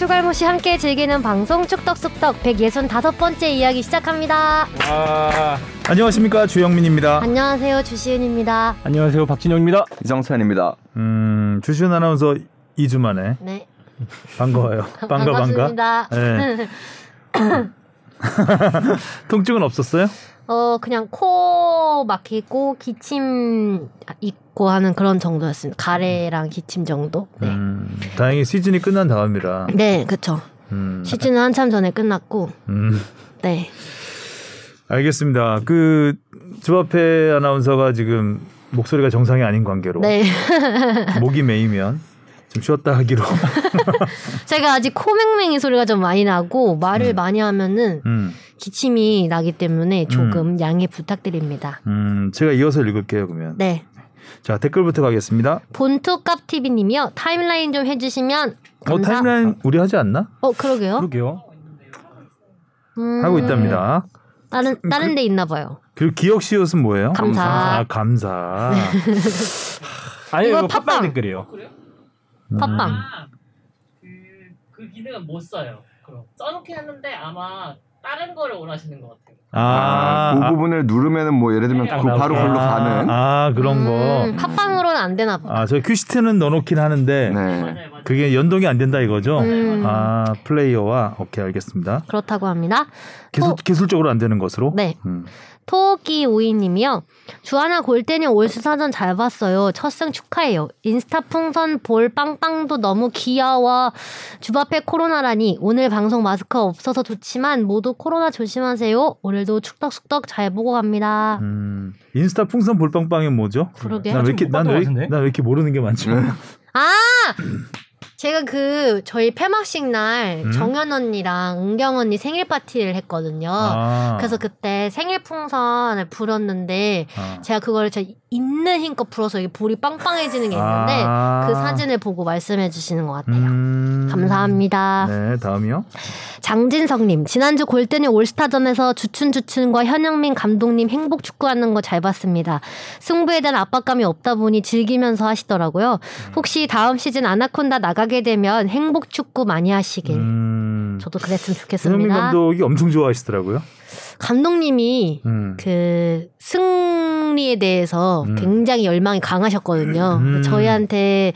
추갈모 씨 함께 즐기는 방송 축덕숙덕 165번째 이야기 시작합니다. 아, 안녕하십니까 주영민입니다. 안녕하세요 주시은입니다. 안녕하세요 박진영입니다. 이정찬입니다. 음 주시은 아나운서 2주 만에 네. 반가워요. 반가 반갑습니다. 반가. 네. 통증은 없었어요? 어 그냥 코 막히고 기침 있고 하는 그런 정도였습니다. 가래랑 기침 정도. 네. 음, 다행히 시즌이 끝난 다음이라. 네, 그쵸. 음, 시즌은 한참 전에 끝났고, 음, 네. 알겠습니다. 그 주합회 아나운서가 지금 목소리가 정상이 아닌 관계로 네. 목이 메이면 좀 쉬었다 하기로. 제가 아직 코맹맹이 소리가 좀 많이 나고, 말을 음. 많이 하면은 음, 기침이 나기 때문에 조금 양해 부탁드립니다. 음, 제가 이어서 읽을게요 그러면. 네. 자 댓글부터 가겠습니다. 본투값 TV님이요. 타임라인 좀 해주시면 어 감사. 타임라인 우리 하지 않나? 어 그러게요. 그러게요. 음, 하고 있답니다. 다른 다른 데 있나 봐요. 그리고 기억 시옷은 뭐예요? 감사. 아 감사. 아니 이거 팟빵. 팟빵 댓글이에요. 팟빵. 아, 그, 그 기능은 못 써요. 그럼 써놓긴 했는데 아마 다른 거를 원하시는 것 같아요. 아, 아, 그 아, 부분을 누르면은 뭐 예를 들면 딱그 바로. 걸로 아, 가는. 아 그런 거. 음, 팟빵으로는 안 되나 봐. 아 저희 큐시트는 넣어놓긴 하는데 네. 맞아요, 맞아요. 그게 연동이 안 된다 이거죠? 음. 아 플레이어와 오케이 알겠습니다. 그렇다고 합니다. 기술 어. 기술적으로 안 되는 것으로. 네. 음. 토끼 오이님이요. 주하나 골대님 올스타전 잘 봤어요. 첫승 축하해요. 인스타 풍선 볼 빵빵도 너무 귀여워. 주바페 코로나라니 오늘 방송 마스크 없어서 좋지만 모두 코로나 조심하세요. 오늘도 축덕숙덕 잘 보고 갑니다. 음. 인스타 풍선 볼 빵빵이 뭐죠? 그러게. 난왜 이렇게 못 난왜 같은데? 난왜 이렇게 모르는 게 많지? 아! 제가 그 저희 폐막식 날 음? 정연 언니랑 은경 언니 생일 파티를 했거든요. 아. 그래서 그때 생일 풍선을 불었는데 아. 제가 그걸 진짜 있는 힘껏 불어서 이게 볼이 빵빵해지는 게 있는데 아. 그 사진을 보고 말씀해 주시는 것 같아요. 음. 감사합니다. 네 다음이요. 장진성님 지난주 골대녀 올스타전에서 주춘주춘과 현영민 감독님 행복 축구하는 거 잘 봤습니다. 승부에 대한 압박감이 없다 보니 즐기면서 하시더라고요. 혹시 다음 시즌 아나콘다 나가게 되면 행복 축구 많이 하시길. 음. 저도 그랬으면 좋겠습니다. 감독이 엄청 좋아하시더라고요. 감독님이 음. 그 승리에 대해서 음. 굉장히 열망이 강하셨거든요. 음. 저희한테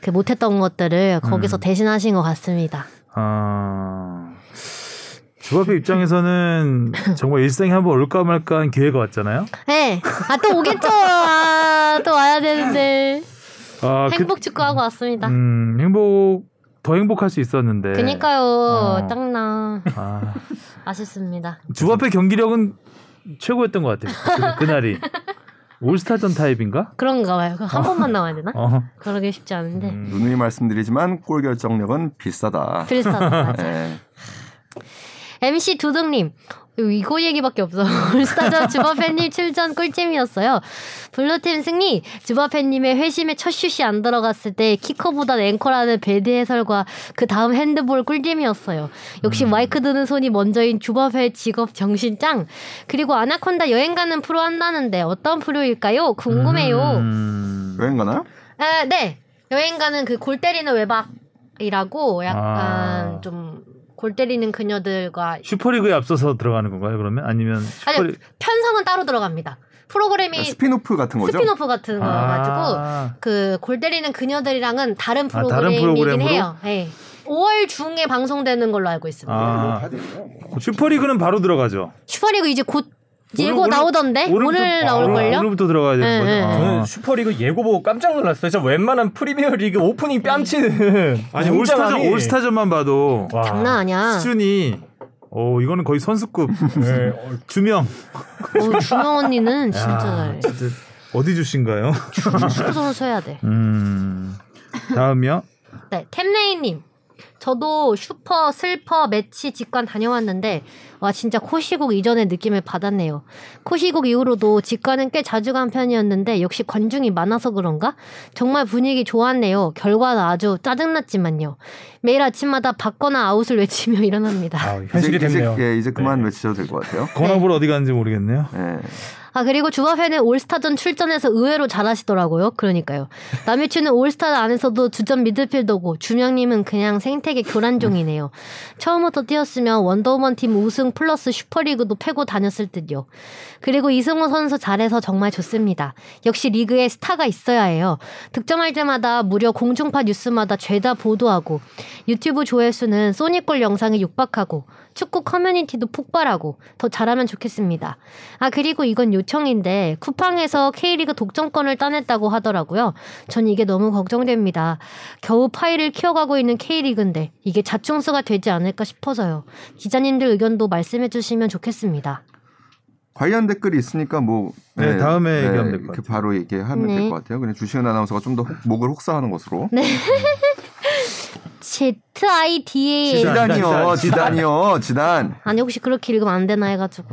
그 못했던 것들을 거기서 음. 대신하신 것 같습니다. 아. 주바페 입장에서는 정말 일생에 한 번 올까 말까 한 기회가 왔잖아요. 네, 아 또 오겠죠. 아, 또 와야 되는데 아, 그- 행복 축구 하고 왔습니다. 음, 행복 더 행복할 수 있었는데. 그니까요, 어. 짱나 아, 아쉽습니다. 주바페 경기력은 최고였던 것 같아요. 그, 그날이 올스타전 타입인가? 그런가 봐요. 한 번만 나와야 되나? 어. 그러기 쉽지 않은데. 음. 누누이 말씀드리지만 골 결정력은 비싸다. 맞아. 네. MC 두둥님. 이거 얘기밖에 없어. 올스타전 주바팬님 7전 꿀잼이었어요. 블루팀 승리. 주바팬님의 회심의 첫 슛이 안 들어갔을 때 키커보다 앵커라는 배드 해설과 그 다음 핸드볼 꿀잼이었어요. 역시 마이크 드는 손이 먼저인 주바페 직업 정신 짱. 그리고 아나콘다 여행 가는 프로 한다는데 어떤 프로일까요? 궁금해요. 음. 여행 가나요? 아, 네. 여행 가는 그 골 때리는 외박이라고 약간 아. 좀 골 때리는 그녀들과 슈퍼리그에 앞서서 들어가는 건가요? 그러면 아니면 슈퍼리 아니 편성은 따로 들어갑니다. 프로그램이 스피노프 같은 거죠? 스피노프 같은 거 가지고 아. 그 골 때리는 그녀들이랑은 다른 아, 프로그램이긴 프로그램으로? 해요. 네. 5월 중에 방송되는 걸로 알고 있습니다. 아. 슈퍼리그는 바로 들어가죠. 슈퍼리그 이제 곧 예고 오늘- 나오던데 오늘, 오늘부터- 나올걸요? 아, 오늘부터 들어가야 되는 네, 거죠. 네. 아. 저는 슈퍼리그 예고 보고 깜짝 놀랐어요. 진짜 웬만한 프리미어리그 오프닝 뺨치는 아니 올스타전 올스타전만 봐도 와. 장난 아니야. 수준이 어 이거는 거의 선수급 네, 어, 주명 어, 준영 언니는 진짜 잘해. 진짜 어디 주신가요? 축구 선수 해야 돼. 음 다음이요. 네, 템레이님. 저도 슈퍼 슬퍼 매치 직관 다녀왔는데 와 진짜 코시국 이전의 느낌을 받았네요. 코시국 이후로도 직관은 꽤 자주 간 편이었는데 역시 관중이 많아서 그런가? 정말 분위기 좋았네요. 결과는 아주 짜증났지만요. 매일 아침마다 박건하 아웃을 외치며 일어납니다. 아, 현실이 이제, 됐네요. 이제, 예, 이제 그만 외치셔도 될 것 같아요. 건하볼 어디 갔는지 모르겠네요. 예. 아 그리고 주바페는 올스타전 출전해서 의외로 잘하시더라고요. 그러니까요. 남유추는 올스타 안에서도 주전 미드필더고 준영님은 그냥 생태계 교란종이네요. 처음부터 뛰었으면 원더우먼 팀 우승 플러스 슈퍼리그도 패고 다녔을 듯요. 그리고 이승우 선수 잘해서 정말 좋습니다. 역시 리그에 스타가 있어야 해요. 득점할 때마다 무려 공중파 뉴스마다 죄다 보도하고 유튜브 조회수는 소니골 영상에 육박하고 축구 커뮤니티도 폭발하고 더 잘하면 좋겠습니다. 아 그리고 이건 요청인데 쿠팡에서 K리그 독점권을 따냈다고 하더라고요. 전 이게 너무 걱정됩니다. 겨우 파일을 키워가고 있는 K리그인데 이게 자충수가 되지 않을까 싶어서요. 기자님들 의견도 말씀해 주시면 좋겠습니다. 관련 댓글이 있으니까 뭐 네, 다음에 얘기하면 될것 이렇게 같아요. 바로 얘기하면 네. 될것 같아요. 그냥 주시은 아나운서가 좀 더 목을 혹사하는 것으로. 네. Z I D A 지단. 지단이요, 지단이요, 지단. 아니 혹시 그렇게 읽으면 안 되나 해가지고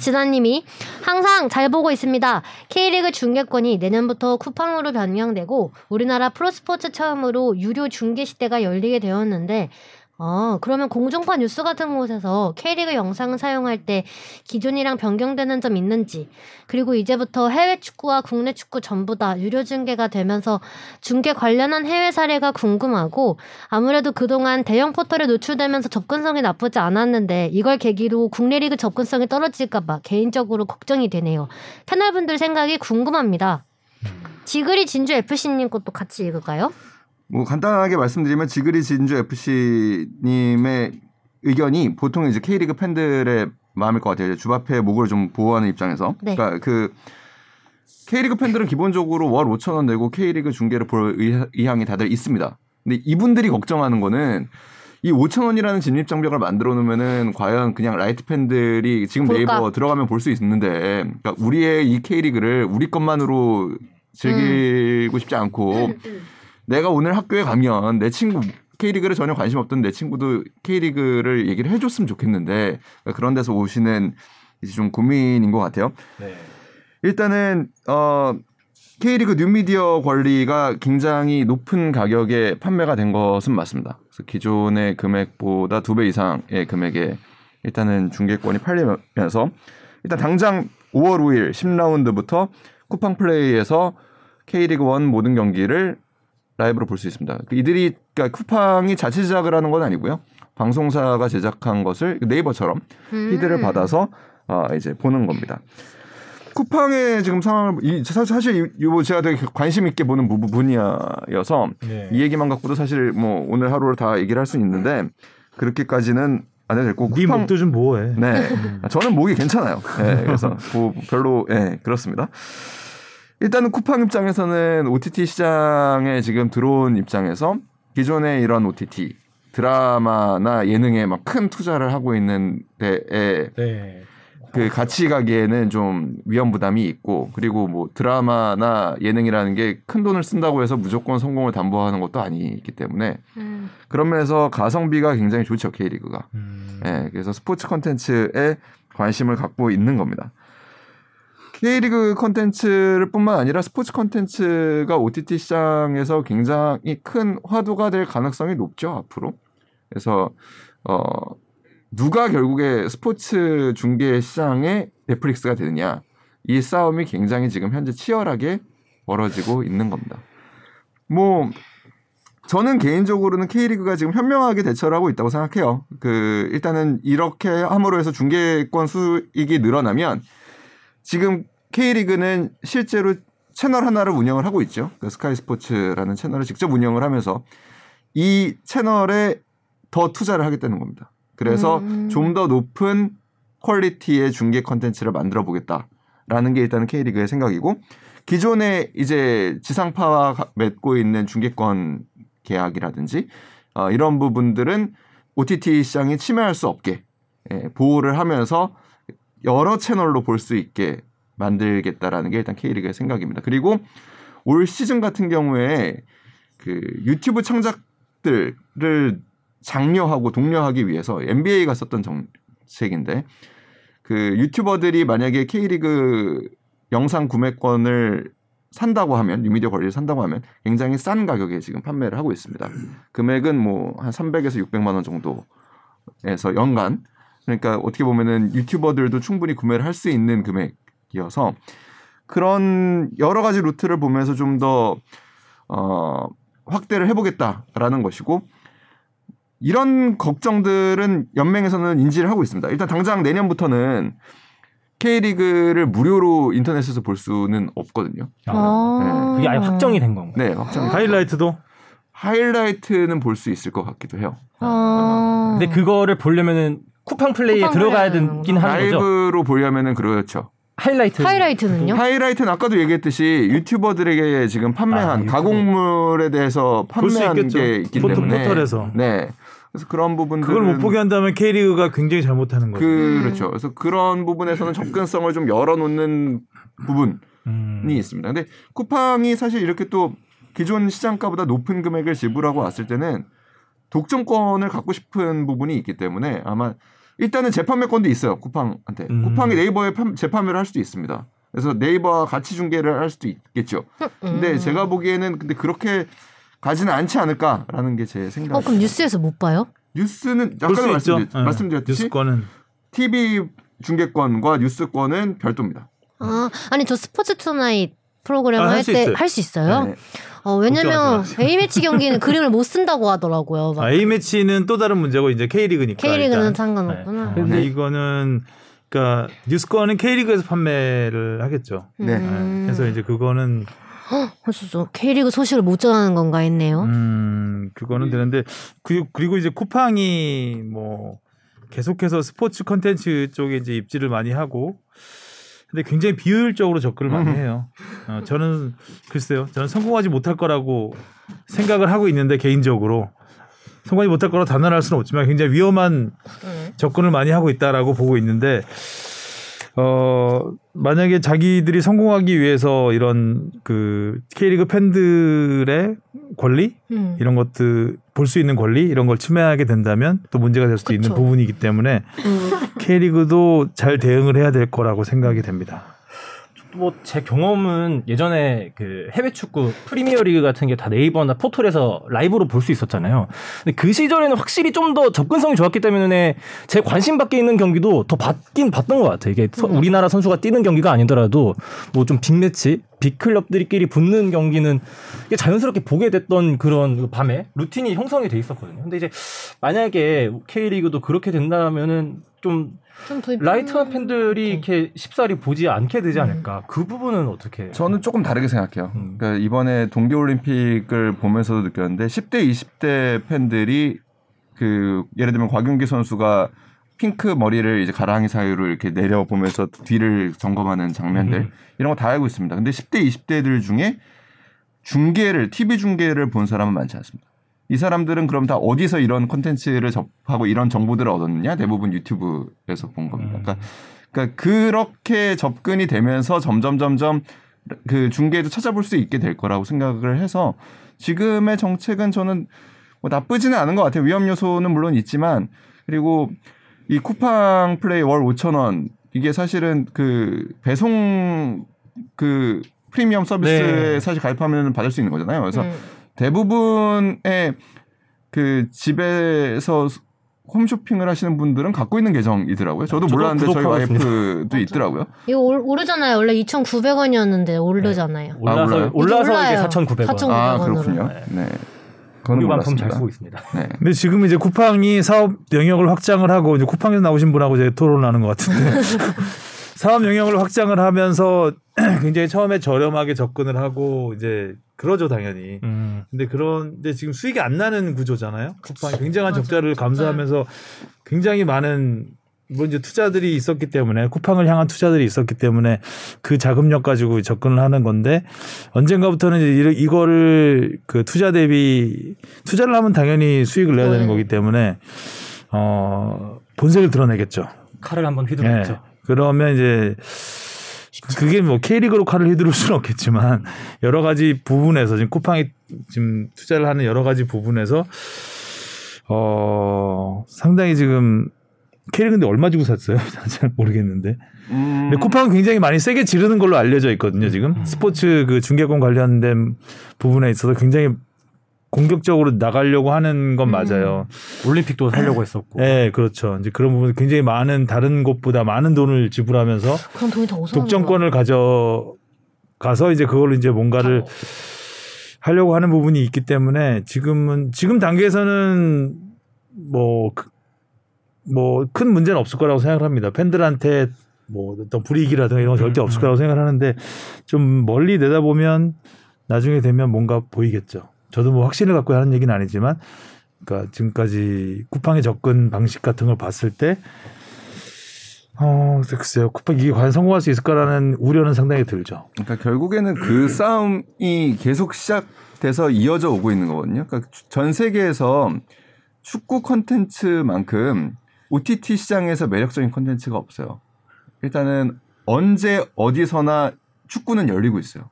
지단님이 항상 잘 보고 있습니다. K리그 중계권이 내년부터 쿠팡으로 변경되고 우리나라 프로스포츠 처음으로 유료 중계 시대가 열리게 되었는데 어 그러면 공중파 뉴스 같은 곳에서 K리그 영상을 사용할 때 기존이랑 변경되는 점 있는지 그리고 이제부터 해외 축구와 국내 축구 전부 다 유료 중계가 되면서 중계 관련한 해외 사례가 궁금하고 아무래도 그동안 대형 포털에 노출되면서 접근성이 나쁘지 않았는데 이걸 계기로 국내 리그 접근성이 떨어질까봐 개인적으로 걱정이 되네요. 패널분들 생각이 궁금합니다. 지그리 진주 FC님 것도 같이 읽을까요? 뭐 간단하게 말씀드리면 지그리 진주 FC님의 의견이 보통 이제 K리그 팬들의 마음일 것 같아요. 주바페 몫을 좀 보호하는 입장에서. 네. 그러니까 그 K리그 팬들은 기본적으로 월 5천 원 내고 K리그 중계를 볼 의- 의향이 다들 있습니다. 근데 이분들이 걱정하는 거는 이 5천 원이라는 진입 장벽을 만들어 놓으면은 과연 그냥 light 팬들이 지금 볼까? 네이버 들어가면 볼 수 있는데 그러니까 우리의 이 K리그를 우리 것만으로 즐기고 싶지 않고 내가 오늘 학교에 가면 내 친구 K리그를 전혀 관심 없던 내 친구도 K리그를 얘기를 해줬으면 좋겠는데 그런 데서 오시는 이제 좀 고민인 것 같아요. 네. 일단은 어 K리그 뉴미디어 권리가 굉장히 높은 가격에 판매가 된 것은 맞습니다. 그래서 기존의 금액보다 두 배 이상의 금액에 일단은 중계권이 팔리면서 일단 당장 5월 5일 10라운드부터 쿠팡 플레이에서 K리그 1 모든 경기를 라이브로 볼 수 있습니다. 그 이들이 그러니까 쿠팡이 자체 제작을 하는 건 아니고요. 방송사가 제작한 것을 네이버처럼 음. 피드를 받아서 아, 이제 보는 겁니다. 쿠팡의 지금 상황을 이 사- 사실 이- 이거 제가 되게 관심 있게 보는 부- 분야여서 네. 이 얘기만 갖고도 사실 뭐 오늘 하루를 다 얘기를 할 수 있는데 그렇게까지는 안 해도 될고 네 목도 좀 보호해. 네. 저는 목이 괜찮아요. 예, 그래서 뭐 별로 예, 그렇습니다. 일단은 쿠팡 입장에서는 OTT 시장에 지금 들어온 입장에서 기존의 이런 OTT 드라마나 예능에 막 큰 투자를 하고 있는 데에 네. 그 같이 가기에는 좀 위험 부담이 있고 그리고 뭐 드라마나 예능이라는 게 큰 돈을 쓴다고 해서 무조건 성공을 담보하는 것도 아니기 때문에 음. 그런 면에서 가성비가 굉장히 좋죠 K리그가. 음. 예, 그래서 스포츠 컨텐츠에 관심을 갖고 있는 겁니다. K리그 컨텐츠를 뿐만 아니라 스포츠 컨텐츠가 OTT 시장에서 굉장히 큰 화두가 될 가능성이 높죠, 앞으로. 그래서, 어, 누가 결국에 스포츠 중계 시장의 넷플릭스가 되느냐. 이 싸움이 굉장히 지금 현재 치열하게 벌어지고 있는 겁니다. 뭐, 저는 개인적으로는 K리그가 지금 현명하게 대처를 하고 있다고 생각해요. 그 일단은 이렇게 함으로 해서 중계권 수익이 늘어나면 지금 K리그는 실제로 채널 하나를 운영을 하고 있죠. 그 스카이 스포츠라는 채널을 직접 운영을 하면서 이 채널에 더 투자를 하겠다는 겁니다. 그래서 음. 좀더 높은 퀄리티의 중계 컨텐츠를 만들어 보겠다라는 게 일단은 K리그의 생각이고 기존에 이제 지상파와 가- 맺고 있는 중계권 계약이라든지 어, 이런 부분들은 OTT 시장이 침해할 수 없게 예, 보호를 하면서 여러 채널로 볼 수 있게 만들겠다라는 게 일단 K리그의 생각입니다. 그리고 올 시즌 같은 경우에 그 유튜브 창작들을 장려하고 독려하기 위해서 NBA가 썼던 정책인데 그 유튜버들이 만약에 K리그 영상 구매권을 산다고 하면 뉴미디어 권리를 산다고 하면 굉장히 싼 가격에 지금 판매를 하고 있습니다. 금액은 뭐 한 300에서 600만 원 정도에서 연간 그러니까 어떻게 보면은 유튜버들도 충분히 구매를 할 수 있는 금액 생각이어서 그런 여러 가지 루트를 보면서 좀 더 어, 확대를 해보겠다라는 것이고 이런 걱정들은 연맹에서는 인지를 하고 있습니다. 일단 당장 내년부터는 K리그를 무료로 인터넷에서 볼 수는 없거든요. 아. 그게 아예 확정이 된 건가요? 네, 확정. 하이라이트도 하이라이트는 볼 수 있을 것 같기도 해요. 아. 근데 그거를 보려면은 쿠팡 플레이에 쿠팡 들어가야 되긴 하는 거죠. 라이브로 보려면은 그렇죠. 하이라이트. 하이라이트는요? 하이라이트는 아까도 얘기했듯이 유튜버들에게 지금 판매한 아. 가공물에 대해서 판매한. 게 있기 포털- 때문에 포털에서. 네. 그래서 그런 부분들 그걸 못 보게 한다면 K리그가 굉장히 잘못하는 거죠. 그렇죠. 그래서 그런 부분에서는 접근성을 좀 열어놓는 부분이 음. 있습니다. 근데 쿠팡이 사실 이렇게 또 기존 시장가보다 높은 금액을 지불하고 왔을 때는 독점권을 갖고 싶은 부분이 있기 때문에 아마 일단은 재판매권도 있어요. 쿠팡한테. 음. 쿠팡이 네이버에 판- 재판매를 할 수도 있습니다. 그래서 네이버와 같이 중계를 할 수도 있겠죠. 근데 음. 제가 보기에는 근데 그렇게 가지는 않지 않을까라는 게 제 생각. 어 그럼 뉴스에서 못 봐요? 뉴스는 아까. 말씀드렸, 예. 말씀드렸듯이 뉴스권은 TV 중계권과 뉴스권은 별도입니다. 아 아니 저 스포츠 투나잇 프로그램 아, 할 할수 때 있어요. 할수 있어요? 네. 어 왜냐면 A 매치 경기는 그림을 못 쓴다고 하더라고요. 막 아, A 매치는 또 다른 문제고 이제 K리그니까. K리그는 일단. 상관없구나. 네. 근데 이거는 그러니까 뉴스권은 K리그에서 판매를 하겠죠. 네. 음. 네. 그래서 이제 그거는 저 K리그 소식을 못 전하는 건가 했네요. 음 그거는 되는데 그, 그리고 이제 쿠팡이 뭐 계속해서 스포츠 컨텐츠 쪽에 이제 입지를 많이 하고 근데 굉장히 비효율적으로 접근을 많이 해요. 어, 저는 글쎄요, 저는 성공하지 못할 거라고 생각을 하고 있는데 개인적으로 성공하지 못할 거라 단언할 수는 없지만 굉장히 위험한 음. 접근을 많이 하고 있다라고 보고 있는데 어 만약에 자기들이 성공하기 위해서 이런 그 K리그 팬들의 권리 음. 이런 것들 볼 수 있는 권리 이런 걸 침해하게 된다면 또 문제가 될 수도 있는 그쵸. 부분이기 때문에 음. K리그도 잘 대응을 해야 될 거라고 생각이 됩니다. 뭐 제 경험은 예전에 그 해외 축구 프리미어 리그 같은 게 다 네이버나 포털에서 라이브로 볼 수 있었잖아요. 근데 그 시절에는 확실히 좀 더 접근성이 좋았기 때문에 제 관심 밖에 있는 경기도 더 받긴 봤던 것 같아요. 이게 서- 우리나라 선수가 뛰는 경기가 아니더라도 뭐 좀 빅매치, 빅클럽들끼리 붙는 경기는 자연스럽게 보게 됐던 그런 그 밤에 루틴이 형성이 돼 있었거든요. 근데 이제 만약에 K리그도 그렇게 된다면은 좀 light한 팬들이 네. 이렇게 쉽사리 보지 않게 되지 않을까. 그 부분은 어떻게? 저는 조금 다르게 생각해요. 음. 그러니까 이번에 동계올림픽을 보면서도 느꼈는데 10대, 20대 팬들이 그 예를 들면 곽윤기 선수가 핑크 머리를 이제 가랑이 사이로 이렇게 내려보면서 뒤를 점검하는 장면들 음. 이런 거 다 알고 있습니다. 근데 10대, 20대들 중에 중계를 TV 중계를 본 사람은 많지 않습니다. 이 사람들은 그럼 다 어디서 이런 콘텐츠를 접하고 이런 정보들을 얻었느냐? 대부분 유튜브에서 본 겁니다. 음. 그러니까, 그러니까 그렇게 접근이 되면서 점점 점점 그 중계도 찾아볼 수 있게 될 거라고 생각을 해서 지금의 정책은 저는 뭐 나쁘지는 않은 것 같아요. 위험 요소는 물론 있지만 그리고 이 쿠팡 플레이 월 5천 원 이게 사실은 그 배송 그 프리미엄 서비스에 네. 사실 가입하면 받을 수 있는 거잖아요. 그래서 음. 대부분의 그 집에서 홈쇼핑을 하시는 분들은 갖고 있는 계정이더라고요. 저도 저도 몰랐는데 저희. 와이프도 있더라고요. 이거 올- 오르잖아요. 원래 2,900원이었는데 오르잖아요. 올라서 몰라요? 올라서. 이제 4,900원. 4,900원. 아 500원으로. 그렇군요. 네. 그건 공유 반품 잘. 쓰고 있습니다. 네. 근데 지금 이제 쿠팡이 사업 영역을 확장을 하고 이제 쿠팡에서 나오신 분하고 이제 토론을 하는 것 같은데 사업 영역을 확장을 하면서 굉장히 처음에 저렴하게 접근을 하고 이제 그러죠 당연히. 음. 근데 그런데 지금 수익이 안 나는 구조잖아요. 쿠팡이 굉장한 맞아. 적자를 감수하면서 굉장히 많은 뭐 이제 투자들이 있었기 때문에 쿠팡을 향한 투자들이 있었기 때문에 그 자금력 가지고 접근을 하는 건데 언젠가부터는 이제 이거를 그 투자 대비 투자를 하면 당연히 수익을 내야 되는 네. 거기 때문에 어 본색을 드러내겠죠. 칼을 한번 예. 휘두르죠. 그러면 이제 그게 뭐 K리그로 칼을 휘두를 수는 없겠지만 여러 가지 부분에서 지금 쿠팡이 지금 투자를 하는 여러 가지 부분에서 어 상당히 지금 K리그인데 얼마 주고 샀어요? 잘 모르겠는데. 음, 근데 쿠팡은 굉장히 많이 세게 지르는 걸로 알려져 있거든요. 지금 스포츠 그 중계권 관련된 부분에 있어서 굉장히 공격적으로 나가려고 하는 건 음. 맞아요. 올림픽도 살려고 했었고. 네, 그렇죠. 이제 그런 부분 굉장히 많은 다른 곳보다 많은 돈을 지불하면서 그럼 돈이 더 어디서 독점권을 가져 가서 이제 그걸로 이제 뭔가를 어. 하려고 하는 부분이 있기 때문에 지금은 지금 단계에서는 뭐 뭐 큰 문제는 없을 거라고 생각합니다. 팬들한테 뭐 어떤 불이익이라든가 이런 건 절대 없을 거라고 생각하는데 좀 멀리 내다보면 나중에 되면 뭔가 보이겠죠. 저도 뭐 확신을 갖고 하는 얘기는 아니지만 그러니까 지금까지 쿠팡의 접근 방식 같은 걸 봤을 때 어, 글쎄요. 쿠팡 이게 과연 성공할 수 있을까라는 우려는 상당히 들죠. 그러니까 결국에는 그 싸움이 계속 시작돼서 이어져 오고 있는 거거든요. 그러니까 전 세계에서 축구 콘텐츠만큼 OTT 시장에서 매력적인 콘텐츠가 없어요. 일단은 언제 어디서나 축구는 열리고 있어요.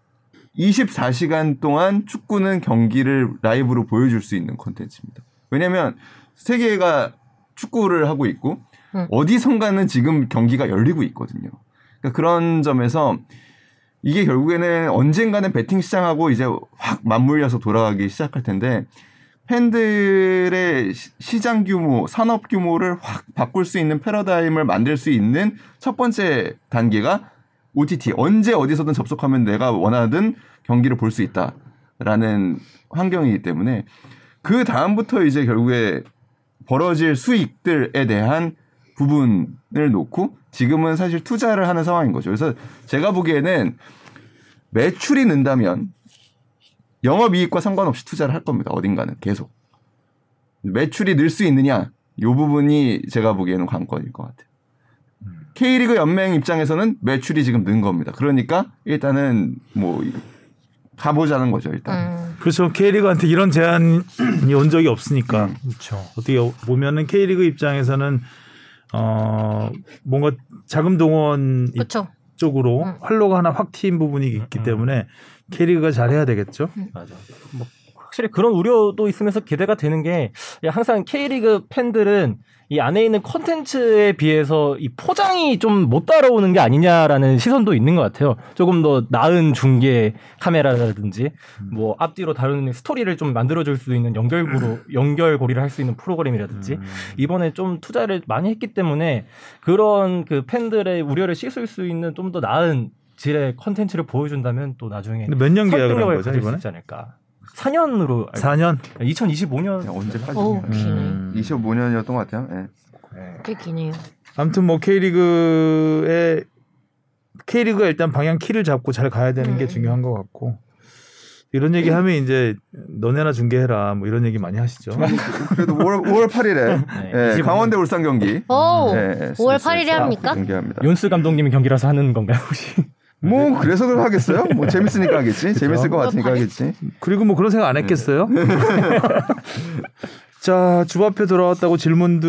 24시간 동안 축구는 경기를 라이브로 보여줄 수 있는 콘텐츠입니다. 왜냐하면 세계가 축구를 하고 있고 음. 어디선가는 지금 경기가 열리고 있거든요. 그러니까 그런 점에서 이게 결국에는 언젠가는 베팅 시장하고 이제 확 맞물려서 돌아가기 시작할 텐데 팬들의 시- 시장 규모, 산업 규모를 확 바꿀 수 있는 패러다임을 만들 수 있는 첫 번째 단계가 OTT 언제 어디서든 접속하면 내가 원하든 경기를 볼 수 있다라는 환경이기 때문에 그 다음부터 이제 결국에 벌어질 수익들에 대한 부분을 놓고 지금은 사실 투자를 하는 상황인 거죠. 그래서 제가 보기에는 매출이 는다면 영업이익과 상관없이 투자를 할 겁니다. 어딘가는 계속 매출이 늘 수 있느냐 이 부분이 제가 보기에는 관건일 것 같아요. K리그 연맹 입장에서는 매출이 지금 는 겁니다. 그러니까 일단은 뭐 가보자는 거죠. 일단. 음. 그렇죠. K리그한테 이런 제한이 온 적이 없으니까. 그렇죠. 어떻게 보면은 K리그 입장에서는 어 뭔가 자금 동원 그렇죠. 쪽으로 음. 활로가 하나 확 튀인 부분이 있기 때문에 K리그가 잘해야 되겠죠. 맞아. 뭐 확실히 그런 우려도 있으면서 기대가 되는 게 항상 K리그 팬들은 이 안에 있는 콘텐츠에 비해서 이 포장이 좀 못 따라오는 게 아니냐라는 시선도 있는 것 같아요. 조금 더 나은 중계 카메라라든지 뭐 앞뒤로 다루는 스토리를 좀 만들어줄 수 있는 연결고로 연결고리를 할 수 있는 프로그램이라든지 이번에 좀 투자를 많이 했기 때문에 그런 그 팬들의 우려를 씻을 수 있는 좀 더 나은 질의 컨텐츠를 보여준다면 또 나중에 몇 년 계약을 한 거죠 이번에? 있지 않을까. 4년으로 4년. 2025년 언제 빠지? 어우, 음. 기네. 25년이었던 것 같아요. 예. 꽤 기네요. 아무튼 뭐 K리그의 K리그가 일단 방향 키를 잡고 잘 가야 되는 게 음. 중요한 것 같고 이런 얘기 하면 이제 너네나 중계해라 뭐 이런 얘기 많이 하시죠. 그래도 5월, 5월 8일에 네, 예, 강원대 울산 경기 오, 예, 5월 SBS에서 8일에 합니까? 윤스 감독님이 경기라서 하는 건가요 혹시? 뭐 그래서 그걸 하겠어요? 뭐 재밌으니까 하겠지. 재밌을 것 같으니까 하겠지. 그리고 뭐 그런 생각 안 했겠어요? 자, 주 앞에 돌아왔다고 질문도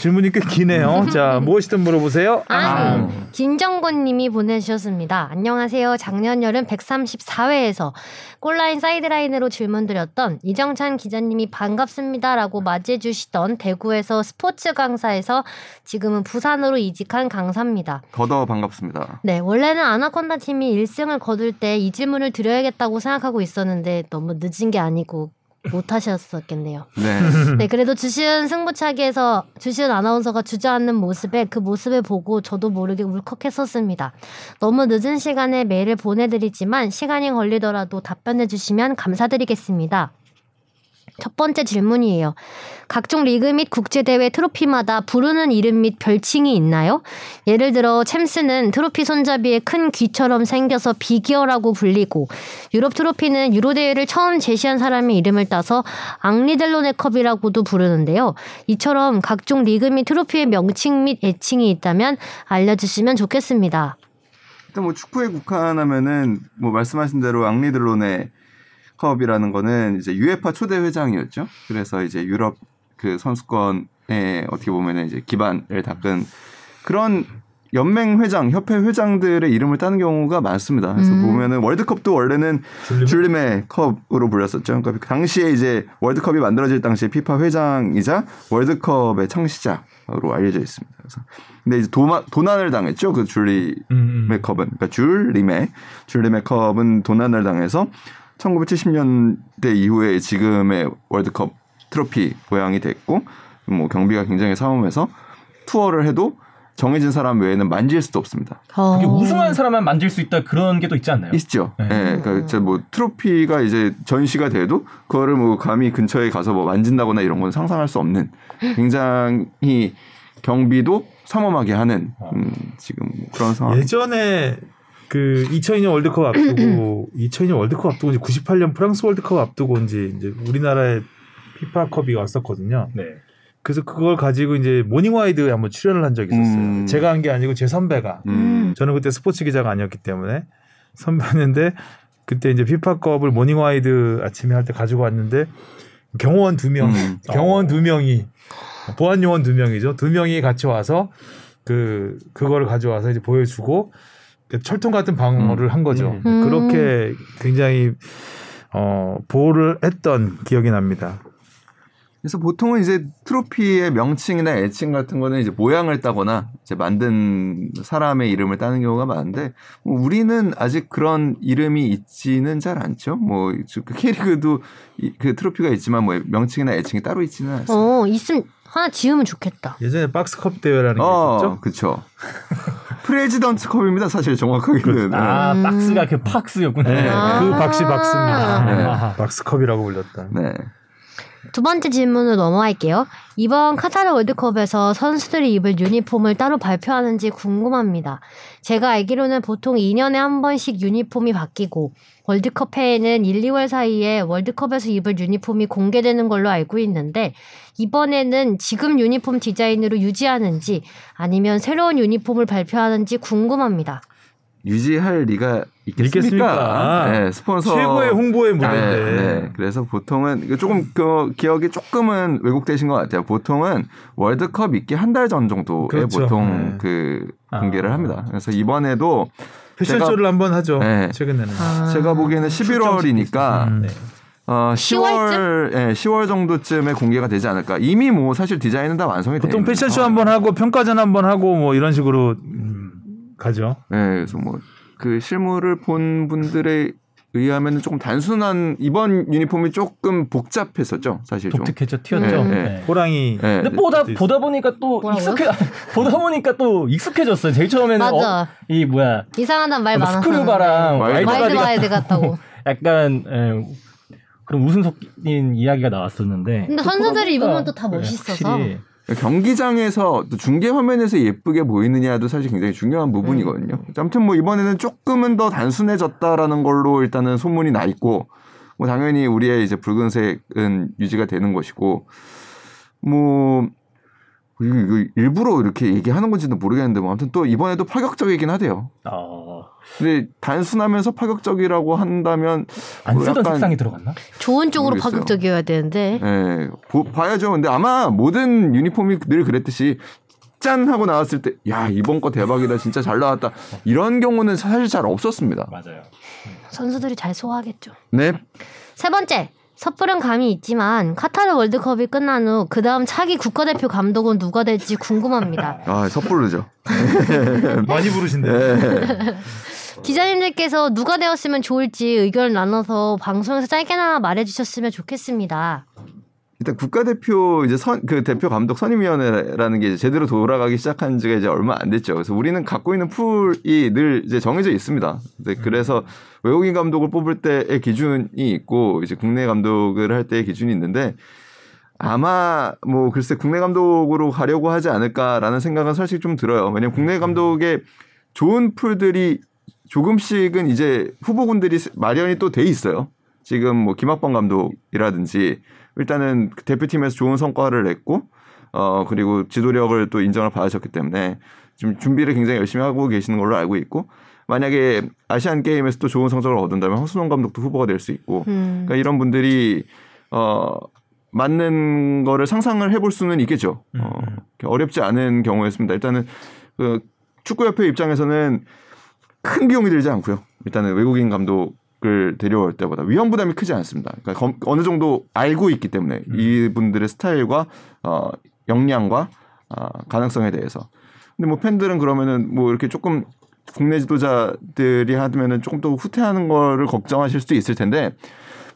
질문이 꽤 기네요. 자, 무엇이든 물어보세요. 아, 김정곤 님이 보내주셨습니다. 안녕하세요. 작년 여름 134회에서 골라인 사이드라인으로 질문드렸던 이정찬 기자님이 반갑습니다라고 맞이해 주시던 대구에서 스포츠 강사에서 지금은 부산으로 이직한 강사입니다. 더더 반갑습니다. 네, 원래는 아나콘다 팀이 1승을 거둘 때 이 질문을 드려야겠다고 생각하고 있었는데 너무 늦은 게 아니고 못 하셨었겠네요. 네. 네, 그래도 주시은 승부차기에서 주시은 아나운서가 주저앉는 모습에 그 모습을 보고 저도 모르게 울컥했었습니다. 너무 늦은 시간에 메일을 보내드리지만 시간이 걸리더라도 답변해 주시면 감사드리겠습니다. 첫 번째 질문이에요. 각종 리그 및 국제대회 트로피마다 부르는 이름 및 별칭이 있나요? 예를 들어 챔스는 트로피 손잡이에 큰 귀처럼 생겨서 Big Ear라고 불리고 유로 트로피는 유로대회를 처음 제시한 사람의 이름을 따서 앙리델로네컵이라고도 부르는데요. 이처럼 각종 리그 및 트로피의 명칭 및 애칭이 있다면 알려주시면 좋겠습니다. 일단 뭐 축구에 국한하면은 뭐 말씀하신 대로 앙리들론의 컵이라는 거는 이제 유에파 초대 회장이었죠. 그래서 이제 유럽 그 선수권에 어떻게 보면은 이제 기반을 닦은 그런 연맹 회장, 협회 회장들의 이름을 따는 경우가 많습니다. 그래서 음. 보면은 월드컵도 원래는 줄림의 컵으로 불렸었죠. 그러니까 그 당시에 이제 월드컵이 만들어질 당시에 피파 회장이자 월드컵의 창시자로 알려져 있습니다. 그래서 근데 이제 도마, 도난을 당했죠. 그 줄리 음, 음. 컵은 그러니까 줄 리메 줄 리메 컵은 도난을 당해서 1970년대 이후에 지금의 월드컵 트로피 모양이 됐고 뭐 경비가 굉장히 삼엄해서 투어를 해도 정해진 사람 외에는 만질 수도 없습니다. 어. 그게 우승한 사람만 만질 수 있다 그런 게 또 있지 않나요? 있죠. 예, 네. 그러니까 저뭐 트로피가 이제 전시가 돼도 그거를 뭐 감히 근처에 가서 뭐 만진다거나 이런 건 상상할 수 없는 굉장히 경비도 삼엄하게 하는 음, 지금 그런 상황. 예전에 그 2002년 월드컵 앞두고 2002년 월드컵 앞두고 이제 98년 프랑스 월드컵 앞두고 이제 이제 우리나라에 피파컵이 왔었거든요. 네. 그래서 그걸 가지고 이제 모닝와이드에 한번 출연을 한 적이 있었어요. 음. 제가 한 게 아니고 제 선배가. 음. 저는 그때 스포츠 기자가 아니었기 때문에 선배였는데 그때 이제 피파컵을 모닝와이드 아침에 할 때 가지고 왔는데 경호원 두 명, 음. 경호원 두 명이 보안 요원 두 명이죠. 두 명이 같이 와서 그 그거를 가져와서 이제 보여주고 그 철통 같은 방어를 한 거죠. 음. 그렇게 굉장히 어 보호를 했던 기억이 납니다. 그래서 보통은 이제 트로피의 명칭이나 애칭 같은 거는 이제 모양을 따거나 이제 만든 사람의 이름을 따는 경우가 많은데 뭐 우리는 아직 그런 이름이 있지는 잘 않죠. 뭐그 K리그도 이- 그 트로피가 있지만 뭐 명칭이나 애칭이 따로 있지는 않습니다. 어, 있음 하나 지으면 좋겠다. 예전에 박스컵 대회라는 게 어, 있었죠. 그렇죠. President 컵입니다. 사실 정확하게는. 아 음. 박스가 그 박스였구나. 네, 아. 그 박씨 박스입니다. 네. 아하. 박스컵이라고 불렸던. 네. 두 번째 질문으로 넘어갈게요. 이번 카타르 월드컵에서 선수들이 입을 유니폼을 따로 발표하는지 궁금합니다. 제가 알기로는 보통 2년에 한 번씩 유니폼이 바뀌고 월드컵 해에는 1, 2월 사이에 월드컵에서 입을 유니폼이 공개되는 걸로 알고 있는데 이번에는 지금 유니폼 디자인으로 유지하는지 아니면 새로운 유니폼을 발표하는지 궁금합니다. 유지할 리가 있겠습니까? 있겠습니까? 네, 스폰서 최고의 홍보의 네, 무대인데. 네. 그래서 보통은 이거 조금 그 기억이 조금은 왜곡되신 것 같아요. 보통은 월드컵 있기 한 달 전 정도에 그렇죠. 보통 네. 그 아. 공개를 합니다. 그래서 이번에도 패션쇼를 한번 하죠. 네. 최근에는. 아. 제가 보기에는 11월이니까 음. 네. 어, 10월 10월쯤? 예, 10월 정도쯤에 공개가 되지 않을까. 이미 뭐 사실 디자인은 다 완성이 돼 보통 패션쇼 상황이에요. 한번 하고 평가전 한 번 하고 뭐 이런 식으로 음, 가죠. 네, 그래서 뭐 그 실물을 본 분들에 의하면 조금 단순한 이번 유니폼이 조금 복잡했었죠, 사실 좀. 독특했죠, 튀었죠. 네, 네. 네. 호랑이. 네, 근데 보다 보다 보니까 또 뭐라고요? 익숙해 보다 보니까 또 익숙해졌어요. 제일 처음에는 맞아. 어, 이 뭐야 이상하단 말뭐 많아서. 스크류바랑 와일드바디가 와일드 같다고. 약간 에, 그런 웃음 섞인 이야기가 나왔었는데. 근데 또 선수들이 입으면 또다 네, 멋있어서. 확실히 경기장에서 또 중계 화면에서 예쁘게 보이느냐도 사실 굉장히 중요한 부분이거든요. 아무튼 뭐 이번에는 조금은 더 단순해졌다라는 걸로 일단은 소문이 나 있고 뭐 당연히 우리의 이제 붉은색은 유지가 되는 것이고 뭐 이거, 이거 일부러 이렇게 얘기하는 건지는 모르겠는데 뭐 아무튼 또 이번에도 파격적이긴 하대요. 어, 근데 단순하면서 파격적이라고 한다면 안뭐 쓰던 약간- 색상이 들어갔나? 좋은 쪽으로 모르겠어요. 파격적이어야 되는데. 예, 보- 봐야죠. 근데 아마 모든 유니폼이 늘 그랬듯이 짠 하고 나왔을 때, 야 이번 거 대박이다, 진짜 잘 나왔다. 이런 경우는 사실 잘 없었습니다. 맞아요. 선수들이 잘 소화하겠죠. 네, 세 번째. 섣부른 감이 있지만 카타르 월드컵이 끝난 후 그 다음 차기 국가대표 감독은 누가 될지 궁금합니다. 아 섣부르죠. 많이 부르신데. 예. 기자님들께서 누가 되었으면 좋을지 의견을 나눠서 방송에서 짧게나마 말해주셨으면 좋겠습니다. 일단 국가대표 이제 선 그 대표 감독 선임위원회라는 게 이제 제대로 돌아가기 시작한 지가 이제 얼마 안 됐죠. 그래서 우리는 갖고 있는 풀이 늘 이제 정해져 있습니다. 네, 그래서 외국인 감독을 뽑을 때의 기준이 있고 이제 국내 감독을 할 때의 기준이 있는데 아마 뭐 글쎄 국내 감독으로 가려고 하지 않을까라는 생각은 사실 좀 들어요. 왜냐면 국내 감독의 좋은 풀들이 조금씩은 이제 후보군들이 마련이 또 돼 있어요. 지금 뭐 김학범 감독이라든지 일단은 그 대표팀에서 좋은 성과를 냈고 어 그리고 지도력을 또 인정을 받으셨기 때문에 지금 준비를 굉장히 열심히 하고 계시는 걸로 알고 있고 만약에 아시안 게임에서 또 좋은 성적을 얻은다면 황순홍 감독도 후보가 될 수 있고 음. 그러니까 이런 분들이 어 맞는 거를 상상을 해볼 수는 있겠죠. 어, 음. 어렵지 않은 경우였습니다. 일단은 그 축구협회 입장에서는 큰 비용이 들지 않고요. 일단은 외국인 감독을 데려올 때보다 위험 부담이 크지 않습니다. 그러니까 검- 어느 정도 알고 있기 때문에 이분들의 스타일과 어, 역량과 어, 가능성에 대해서. 근데 뭐 팬들은 그러면은 뭐 이렇게 조금 국내 지도자들이 하면은 조금 더 후퇴하는 거를 걱정하실 수도 있을 텐데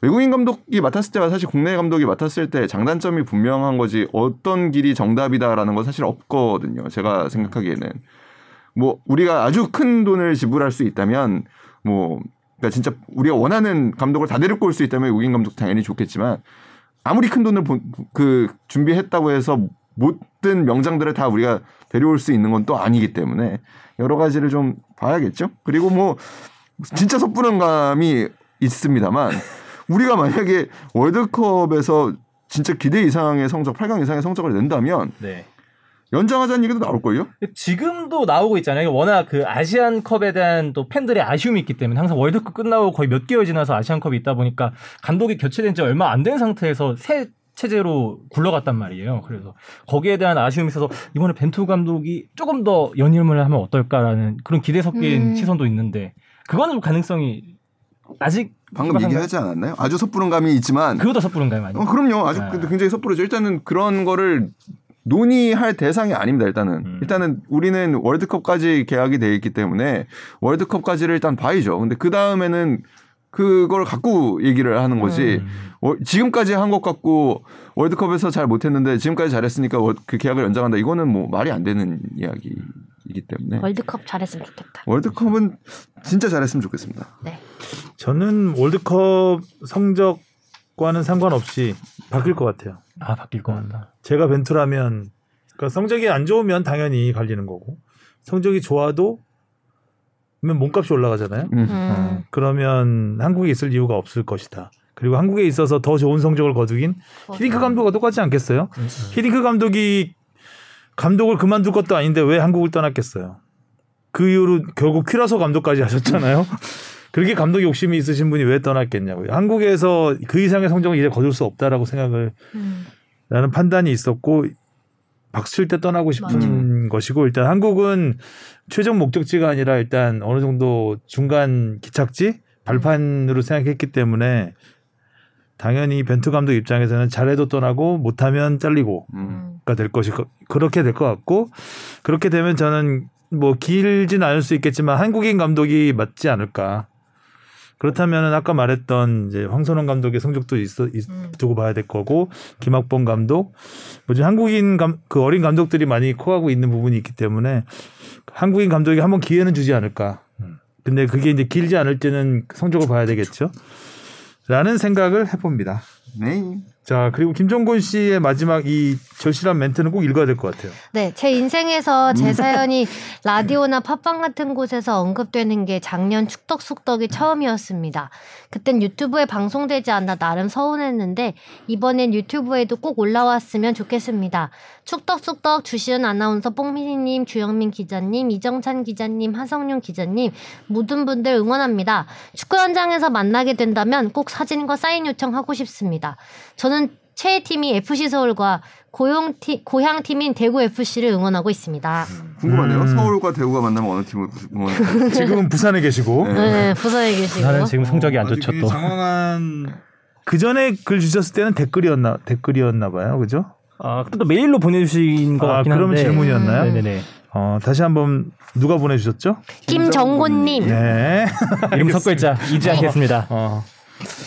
외국인 감독이 맡았을 때와 사실 국내 감독이 맡았을 때 장단점이 분명한 거지 어떤 길이 정답이다라는 건 사실 없거든요. 제가 생각하기에는 뭐 우리가 아주 큰 돈을 지불할 수 있다면 뭐 그러니까 진짜 우리가 원하는 감독을 다 데리고 올 수 있다면 외국인 감독 당연히 좋겠지만 아무리 큰 돈을 본- 그 준비했다고 해서 모든 명장들을 다 우리가 데려올 수 있는 건 또 아니기 때문에 여러 가지를 좀 봐야겠죠. 그리고 뭐 진짜 섣부른 감이 있습니다만 우리가 만약에 월드컵에서 진짜 기대 이상의 성적, 8강 이상의 성적을 낸다면 네. 연장하자는 얘기도 나올 걸요. 지금도 나오고 있잖아요. 워낙 그 아시안컵에 대한 또 팬들의 아쉬움이 있기 때문에 항상 월드컵 끝나고 거의 몇 개월 지나서 아시안컵이 있다 보니까 감독이 교체된 지 얼마 안 된 상태에서 새 체제로 굴러갔단 말이에요. 그래서 거기에 대한 아쉬움이 있어서 이번에 벤투 감독이 조금 더 연임을 하면 어떨까라는 그런 기대 섞인 음. 시선도 있는데 그거는 좀 가능성이 아직 방금? 얘기하지 않았나요? 아주 섣부른 감이 있지만 그것도 섣부른가요, 많이? 어, 그럼요. 아주 네. 굉장히 섣부르죠. 일단은 그런 거를 논의할 대상이 아닙니다. 일단은 음. 일단은 우리는 월드컵까지 계약이 돼 있기 때문에 월드컵까지를 일단 봐야죠. 근데 그 다음에는 그걸 갖고 얘기를 하는 거지. 음. 어, 지금까지 한것 갖고 월드컵에서 잘 못했는데 지금까지 잘했으니까 월- 그 계약을 연장한다. 이거는 뭐 말이 안 되는 이야기이기 때문에 월드컵 잘했으면 좋겠다. 월드컵은 진짜 잘했으면 좋겠습니다. 네. 저는 월드컵 성적과는 상관없이 바뀔 것 같아요. 아 바뀔 것 같다. 제가 벤투라면 그러니까 성적이 안 좋으면 당연히 갈리는 거고 성적이 좋아도 면 몸값이 올라가잖아요. 음. 음. 그러면 한국에 있을 이유가 없을 것이다. 그리고 한국에 있어서 더 좋은 성적을 거두긴 히딩크 감독과 똑같지 않겠어요? 히딩크 감독이 감독을 그만둘 것도 아닌데 왜 한국을 떠났겠어요? 그 이후로 결국 퀴라소 감독까지 하셨잖아요. 그렇게 감독 욕심이 있으신 분이 왜 떠났겠냐고요. 한국에서 그 이상의 성적을 이제 거둘 수 없다라고 생각을 음. 라는 판단이 있었고 박수 칠 때 떠나고 싶은 것이고 일단 한국은 최종 목적지가 아니라 일단 어느 정도 중간 기착지 발판으로 생각했기 때문에 당연히 벤투 감독 입장에서는 잘해도 떠나고 못하면 잘리고 음. 음. 가될 것이 그렇게 될 것 같고 그렇게 되면 저는 뭐 길진 않을 수 있겠지만 한국인 감독이 맞지 않을까. 그렇다면은 아까 말했던 이제 황선홍 감독의 성적도 있어 있- 음. 두고 봐야 될 거고 김학범 감독 뭐지 한국인 감, 그 어린 감독들이 많이 커가고 있는 부분이 있기 때문에 한국인 감독이 한번 기회는 주지 않을까. 근데 그게 이제 길지 않을 때는 성적을 봐야 되겠죠. 라는 생각을 해봅니다. 네. 자 그리고 김종곤 씨의 마지막 이 절실한 멘트는 꼭 읽어야 될 것 같아요. 네, 제 인생에서 제 사연이 라디오나 팟빵 같은 곳에서 언급되는 게 작년 축덕숙덕이 처음이었습니다. 그땐 유튜브에 방송되지 않아 나름 서운했는데 이번엔 유튜브에도 꼭 올라왔으면 좋겠습니다. 축덕숙덕 주시은 아나운서 뽕미니님, 주영민 기자님, 이정찬 기자님, 하성윤 기자님 모든 분들 응원합니다. 축구 현장에서 만나게 된다면 꼭 사진과 사인 요청하고 싶습니다. 저는 최애 팀이 FC 서울과 고용 팀 고향 팀인 대구 FC를 응원하고 있습니다. 궁금하네요. 음. 서울과 대구가 만나면 어느 팀을 응원할까요? 지금은 부산에 계시고 네. 네, 부산에 계시고. 나는 지금 성적이 안 아주 좋죠 그 또. 장황한 그 전에 글 주셨을 때는 댓글이었나 댓글이었나 봐요, 그죠? 아, 또 메일로 보내주신 것 아 같긴 그러면 한데. 질문이었나요? 네네네. 어 다시 한번 누가 보내주셨죠? 김정곤님 네. 이름 첫 글자 잊지 않겠습니다. 어.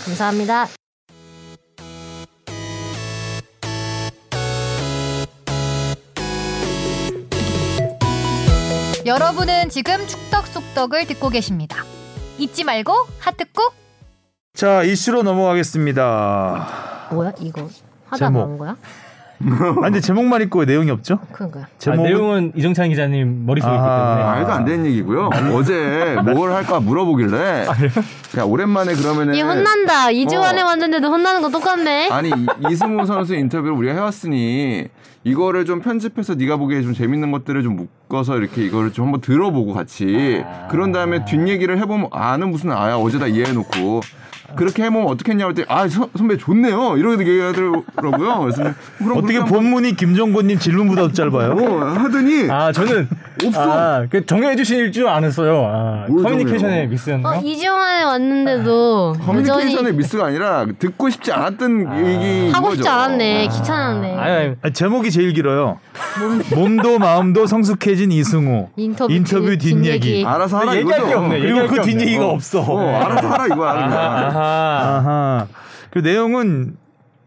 감사합니다. 여러분은 지금 축덕숙덕을 듣고 계십니다. 잊지 말고 하트 꾹. 자 이슈로 넘어가겠습니다. 뭐야 이거 하다 제목. 나온 거야? 아 근데 제목만 있고 내용이 없죠? 아, 제목은 내용은 이정찬 기자님 머릿속에 있기 아. 때문에. 말도 안 되는 얘기고요. 어제 뭘 할까 물어보길래 야 오랜만에 그러면은 얘 혼난다. 2주 어. 만에 왔는데도 혼나는 거 똑같네. 아니 이- 이승우 선수 인터뷰를 우리가 해왔으니 이거를 좀 편집해서 네가 보기에 좀 재밌는 것들을 좀 묶어서 이렇게 이거를 좀 한번 들어보고 같이 그런 다음에 뒷얘기를 해보면 아는 무슨 아야 어제 다 이해해놓고 그렇게 해보면 어떻게 했냐고 했더니 아 선- 선배 좋네요 이렇게 얘기하더라고요 그래서 어떻게 본문이 김종곤님 질문보다 더 짧아요? 어, 하더니 아 저는 없어. 아, 그 정리해 주실 줄 아는어요. 아, 뭘 커뮤니케이션의? 미스였나요? 어, 이지원에 왔는데도 커뮤니케이션의 여전히 미스가 아니라 듣고 싶지 않았던 얘기 하고 싶지 않았네. 귀찮았네. 아니, 아니, 아, 제목이 제일 길어요. 몸도 마음도 성숙해진 이승우. 인터뷰, 인터뷰 뒷얘기. 알아서 하라 얘기할 이거죠. 게 없네. 그리고 얘기할 그. 뒷얘기가 어. 없어. 어, 알아서 하라 이거야. 그냥. 아하. 아하. 그 내용은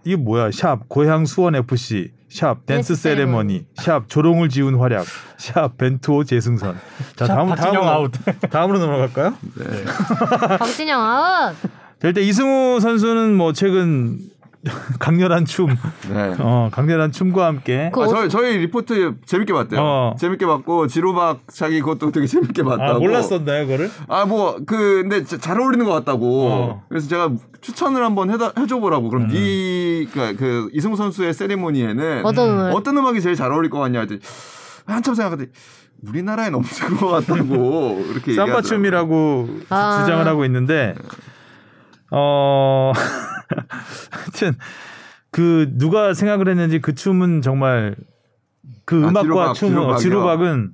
이게 뭐야? 샵 고향 수원 FC, 샵 댄스 세레머니, 샵 조롱을 지운 활약, 샵 벤투호 재승선. 자 다음 다음으로 아웃. 다음으로 넘어갈까요? 박진영 아웃. 자, 일단 이승우 선수는 뭐 최근 강렬한 춤, 네. 어 강렬한 춤과 함께 그 아, 저희 저희 리포트 재밌게 봤대요. 어. 재밌게 봤고 지로박 자기 그것도 되게 재밌게 봤다고. 아 몰랐었나요, 그거를? 아 뭐 그 근데 자- 잘 어울리는 것 같다고. 어. 그래서 제가 추천을 한번 해다, 해줘 보라고. 음. 그럼 네 그러니까 그 이승우 선수의 세리머니에는 어떤 음악? 어떤 음악이 제일 잘 어울릴 것 같냐 했더니 한참 생각하더니 우리나라엔 없는 것 같다고 이렇게 삼바 얘기하더라고요. 춤이라고 아. 주장을 하고 있는데 어 하여튼 그 누가 생각을 했는지 그 춤은 정말 그 아, 음악과 지루박, 춤 지루박이요. 지루박은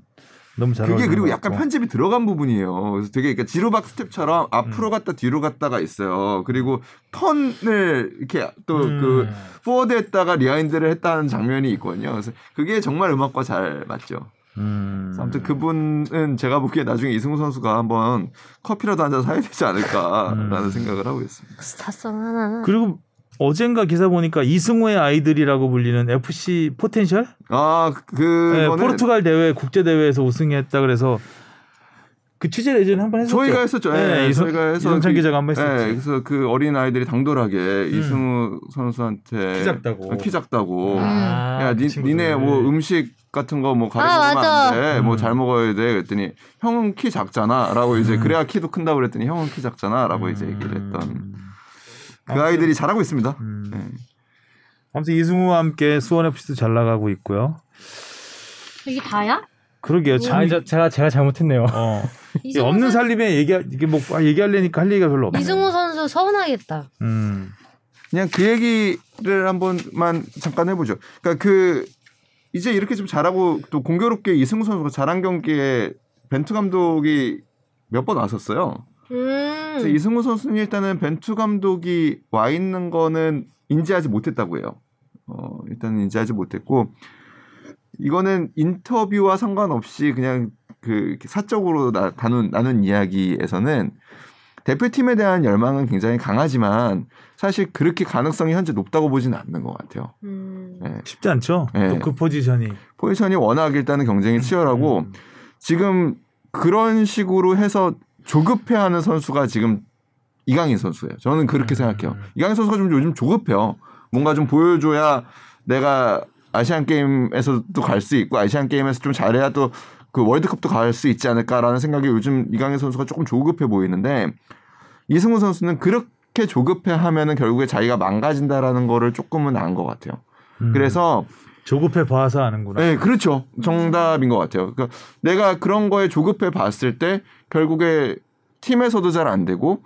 너무 잘 그게 그리고 것 약간. 편집이 들어간 부분이에요. 그래서 되게 그러니까 지루박 스텝처럼 앞으로 음. 갔다 뒤로 갔다가 있어요. 그리고 턴을 이렇게 또 음. 그 forward 했다가 rewind를 했다는 장면이 있거든요. 그래서 그게 정말 음악과 잘 맞죠. 음. 아무튼 그분은 제가 보기에 나중에 이승우 선수가 한번 커피라도 한 잔 사야 되지 않을까라는 음. 생각을 하고 있습니다. 스타성 하나. 그리고 어젠가 기사 보니까 이승우의 아이들이라고 불리는 FC 포텐셜 아, 네, 그거는 포르투갈 대회 국제 대회에서 우승했다 그래서 그 취재를 예전에 한번 했었죠. 저희가 했었죠. 네, 예, 저희가 해서 이성찬 그- 기자가 한번 했었죠. 예, 그래서 그 어린 아이들이 당돌하게 이승우 선수한테 키 작다고. 키 작다고. 음. 야, 니, 니네 뭐 음식 같은 거 뭐 가려 아, 먹으면 맞아. 안 돼. 뭐 음. 잘 먹어야 돼. 그랬더니 형은 키 작잖아라고 이제 그래야 키도 큰다고 그랬더니 형은 키 작잖아라고 이제 얘기를 했던 음. 그 아이들이 잘하고 있습니다. 음. 네. 아무튼 이승우와 함께 수원 FC도 잘 나가고 있고요. 이게 다야? 그러게요. 참 아, 이제 제가 제가 잘못했네요. 어. 없는 선- 살림에 얘기 이게 뭐 아, 얘기하려니까 할 얘기가 별로 없네. 이승우 선수 서운하겠다. 음. 그냥 그 얘기를 한번만 잠깐 해보죠. 그러니까 그 이제 이렇게 좀 잘하고 또 공교롭게 이승우 선수가 잘한 경기에 벤투 감독이 몇 번 왔었어요. 그래서 음. 이승우 선수는 일단은 벤투 감독이 와 있는 거는 인지하지 못했다고 해요. 어, 일단은 인지하지 못했고 이거는 인터뷰와 상관없이 그냥 그 사적으로 나, 나눈, 나눈 이야기에서는 대표팀에 대한 열망은 굉장히 강하지만 사실 그렇게 가능성이 현재 높다고 보지는 않는 것 같아요. 음. 예. 쉽지 않죠. 네. 또그 포지션이 포지션이 워낙 일단은 경쟁이 치열하고 음. 지금 그런 식으로 해서 조급해하는 선수가 지금 이강인 선수예요. 저는 그렇게 음. 생각해요. 이강인 선수가 좀 요즘 조급해요. 뭔가 좀 보여줘야 내가 아시안 게임에서도 갈 수 있고 아시안 게임에서 좀 잘해야 또 그 월드컵도 갈 수 있지 않을까라는 생각이 요즘 이강인 선수가 조금 조급해 보이는데 이승우 선수는 그렇게 조급해 하면은 결국에 자기가 망가진다라는 거를 조금은 안 것 같아요. 음. 그래서 조급해 봐서 아는구나. 네, 그렇죠. 정답인 것 같아요. 그러니까 내가 그런 거에 조급해 봤을 때 결국에 팀에서도 잘 안 되고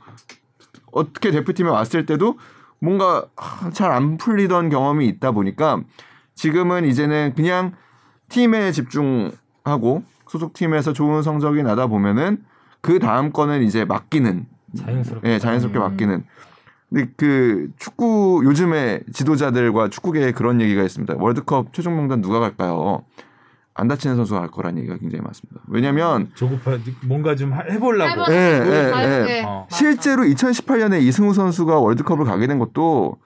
어떻게 대표팀에 왔을 때도 뭔가 잘 안 풀리던 경험이 있다 보니까 지금은 이제는 그냥 팀에 집중하고 소속 팀에서 좋은 성적이 나다 보면은 그 다음 거는 이제 맡기는 자연스럽게. 예, 자연스럽게 음. 맡기는. 근데 그 축구 요즘에 지도자들과 축구계에 그런 얘기가 있습니다. 월드컵 최종 명단 누가 갈까요? 안 다치는 선수가 갈 거라는 얘기가 굉장히 많습니다. 왜냐면 조급해 뭔가 좀. 해보려고. 예, 예, 예. 예. 어. 실제로 2018년에 이승우 선수가 월드컵을 가게 된 것도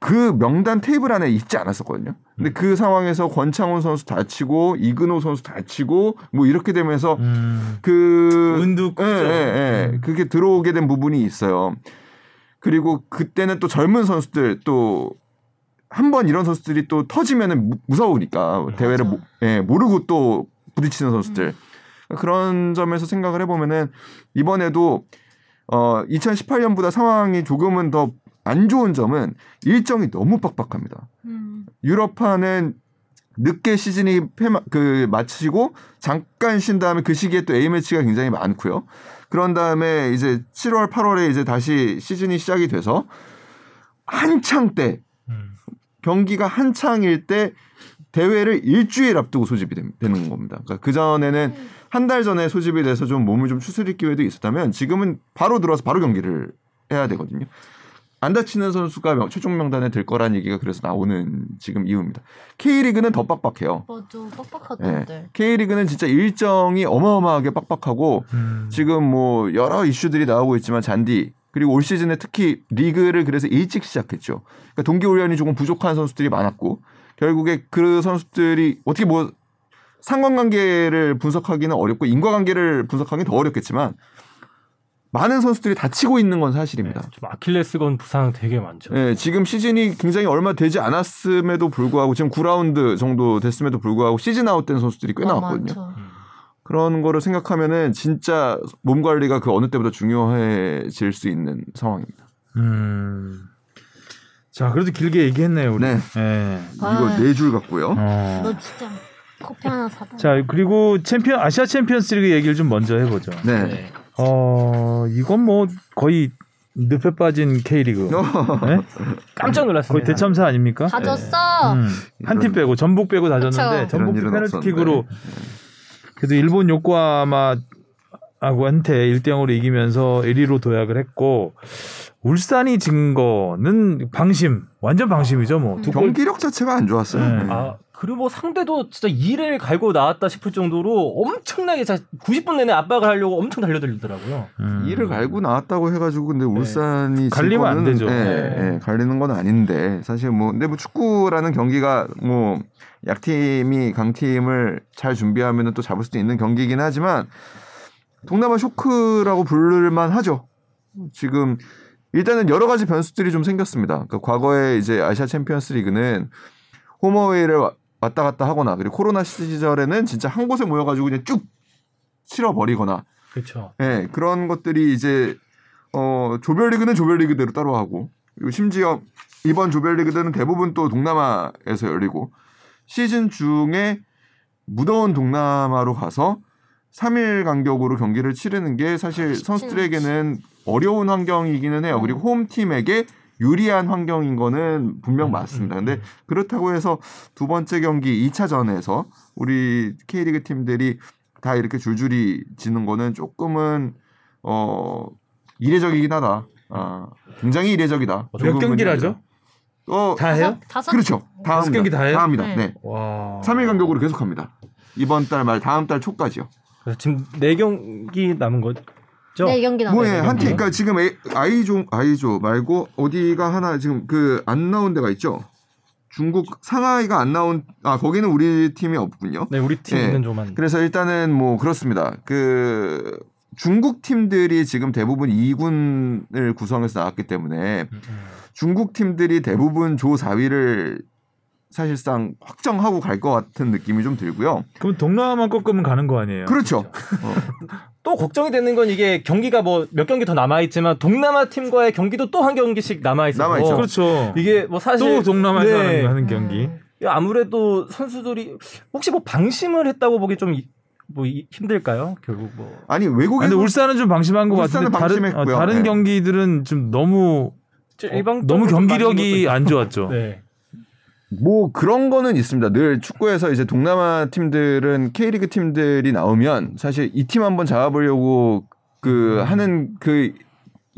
그 명단 테이블 안에 있지 않았었거든요. 근데 그 상황에서 권창훈 선수 다치고 이근호 선수 다치고 뭐 이렇게 되면서 음. 그 운도 예. 예, 예. 음. 그게 들어오게 된 부분이 있어요. 그리고 그때는 또 젊은 선수들 또 한 번 이런 선수들이 또 터지면은 무- 무서우니까 대회를 모, 예, 모르고 또 부딪히는 선수들 그런 점에서 생각을 해보면은 이번에도 어 2018년보다 상황이 조금은 더 안 좋은 점은 일정이 너무 빡빡합니다. 음. 유럽파는 늦게 시즌이 폐마, 그 마치고 잠깐 쉰 다음에 그 시기에 또 A 매치가 굉장히 많고요. 그런 다음에 이제 7월, 8월에 이제 다시 시즌이 시작이 돼서 한창 때 음. 경기가 한창일 때 대회를 일주일 앞두고 소집이 됨- 되는 겁니다. 그러니까 그 전에는 한 달 전에 소집이 돼서 좀 몸을 좀 추스릴 기회도 있었다면 지금은 바로 들어와서 바로 경기를 해야 되거든요. 안 다치는 선수가 명- 최종 명단에 들 거란 얘기가 그래서 나오는 지금 이유입니다. K리그는 더 빡빡해요. 맞아 예. 빡빡하던데. K리그는 진짜 일정이 어마어마하게 빡빡하고 음. 지금 뭐 여러 이슈들이 나오고 있지만 잔디 그리고 올 시즌에 특히 리그를 그래서 일찍 시작했죠. 그러니까 동기 훈련이 조금 부족한 선수들이 많았고 결국에 그 선수들이 어떻게 뭐 상관관계를 분석하기는 어렵고 인과관계를 분석하기는 더 어렵겠지만 많은 선수들이 다치고 있는 건 사실입니다. 좀 아킬레스건 부상 되게 많죠. 예, 지금 시즌이 굉장히 얼마 되지 않았음에도 불구하고 지금 9라운드 정도 됐음에도 불구하고 시즌 아웃된 선수들이 꽤 와, 나왔거든요. 많죠. 그런 거를 생각하면은 진짜 몸 관리가 그 어느 때보다 중요해질 수 있는 상황입니다. 음. 자, 그래도 길게 얘기했네요, 우리. 네. 예. 아. 이거 네줄 같고요. 어. 너 진짜 커피 하나 사다. 자, 그리고 챔피언 아시아 챔피언스 리그 얘기를 좀 먼저 해 보죠. 네. 네. 어, 이건 뭐 거의 늪에 빠진 K리그. 네? 깜짝 놀랐습니다. 거의 대참사 아닙니까? 다 졌어. 음, 한팀 빼고 전북 빼고 다 그쵸. 졌는데 전북도 일은 페널티킥으로. 그래도 일본 요코하마하고한테 1대 0으로 이기면서 1위로 도약을 했고 울산이 진 거는 방심, 완전 방심이죠, 뭐. 두 골. 경기력 자체가 안 좋았어요. 네. 네. 아 그리고 뭐 상대도 진짜 이를 갈고 나왔다 싶을 정도로 엄청나게 진짜 90분 내내 압박을 하려고 엄청 달려들더라고요. 음. 이를 갈고 나왔다고 해가지고 근데 울산이 진 갈리면 안 거는, 되죠. 예, 네. 예, 갈리는 건 아닌데 사실 뭐 근데 뭐 축구라는 경기가 뭐 약팀이 강팀을 잘 준비하면 또 잡을 수도 있는 경기이긴 하지만 동남아 쇼크라고 부를만 하죠. 지금 일단은 여러 가지 변수들이 좀 생겼습니다. 그러니까 과거에 이제 아시아 챔피언스 리그는 홈어웨이를 와- 왔다 갔다 하거나 그리고 코로나 시절에는 진짜 한 곳에 모여가지고 그냥 쭉 치러버리거나 그렇죠. 예, 그런 것들이 이제 어 조별리그는 조별리그대로 따로 하고 그리고 심지어 이번 조별리그들은 대부분 또 동남아에서 열리고 시즌 중에 무더운 동남아로 가서 3일 간격으로 경기를 치르는 게 사실 선수들에게는 어려운 환경이기는 해요. 그리고 홈팀에게 유리한 환경인 거는 분명 맞습니다. 근데 그렇다고 해서 두 번째 경기 2차전에서 우리 K리그 팀들이 다 이렇게 줄줄이 지는 거는 조금은 어 이례적이긴 하다. 아, 굉장히 이례적이다. 몇 조금은 경기라죠? 어, 다 해요? 다섯 그렇죠. 다 다섯 합니다. 경기 다 해요? 합니다. 네. 네. 와. 3일 간격으로 계속 합니다. 이번 달 말 다음 달 초까지요. 그래서 지금 네 경기 남은 거 죠. 네 경기 남았어요. 뭐예 한 팀? 그러니까 지금 A- 아이조 아이조 말고 어디가 하나 지금 그 안 나온 데가 있죠. 중국 상하이가 안 나온 아 거기는 우리 팀이 없군요. 네, 우리 팀 예. 있는 조만. 그래서 일단은 뭐 그렇습니다. 그 중국 팀들이 지금 대부분 2군을 구성해서 나왔기 때문에 음. 중국 팀들이 대부분 조 4위를 사실상 확정하고 갈 것 같은 느낌이 좀 들고요. 그럼 동남아만 꺾으면 가는 거 아니에요? 그렇죠. 어. 또 걱정이 되는 건 이게 경기가 뭐 몇 경기 더 남아 있지만 동남아 팀과의 경기도 또 한 경기씩 남아 있어서 남아있죠. 그렇죠. 이게 뭐 사실 또 동남아에서 네. 하는, 하는 경기. 아무래도 선수들이 혹시 뭐 방심을 했다고 보기 좀뭐 힘들까요? 결국 뭐 아니 아, 외국에 근데 울산은 좀 방심한 것 울산은 같은데 다른 어, 방심했고요. 다른 네. 경기들은 좀 너무 어, 너무 좀 경기력이 안 좋았죠. 네. 뭐 그런 거는 있습니다. 늘 축구에서 이제 동남아 팀들은 K리그 팀들이 나오면 사실 이 팀 한번 잡아보려고 그 하는 그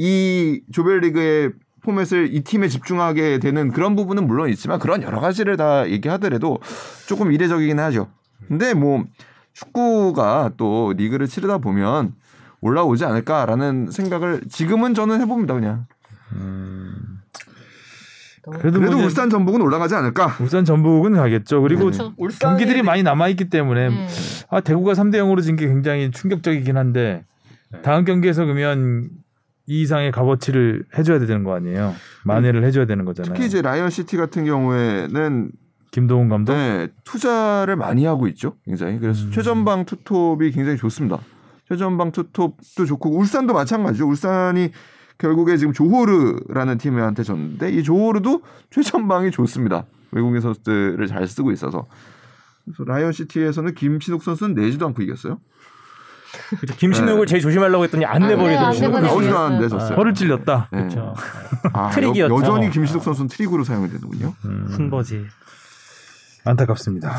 이 조별리그의 포맷을 이 팀에 집중하게 되는 그런 부분은 물론 있지만 그런 여러 가지를 다 얘기하더라도 조금 이례적이긴 하죠. 근데 뭐 축구가 또 리그를 치르다 보면 올라오지 않을까라는 생각을 지금은 저는 해봅니다 그냥. 그래도, 그래도 뭐 울산 전북은 올라가지 않을까. 울산 전북은 가겠죠. 그리고 네. 그렇죠. 경기들이 많이 남아 있기 때문에 음. 아 대구가 3대 0으로 진 게 굉장히 충격적이긴 한데 다음 경기에서 그러면 이 이상의 값어치를 해줘야 되는 거 아니에요? 만회를 해줘야 되는 거잖아요. 특히 이제 라이언 시티 같은 경우에는 김도훈 감독. 네, 투자를 많이 하고 있죠. 굉장히. 그래서 음. 최전방 투톱이 굉장히 좋습니다. 최전방 투톱도 좋고 울산도 마찬가지죠. 울산이 결국에 지금 조호르라는 팀한테 졌는데 이 조호르도 최전방이 좋습니다. 외국인 선수들을 잘 쓰고 있어서. 그래서 라이언 시티에서는 김신욱 선수는 내지도 않고 이겼어요. 그렇죠. 김신욱을 제일 조심하려고 했더니 안 내버리더라고요. 내버리더라고요. 나오지도. 않는데 졌어요. 허를 찔렸다. 네. 그렇죠. 아, 트릭이었죠. 여, 전히 김신욱 선수는 트릭으로 사용이 되는군요. 음, 훈버지. 안타깝습니다.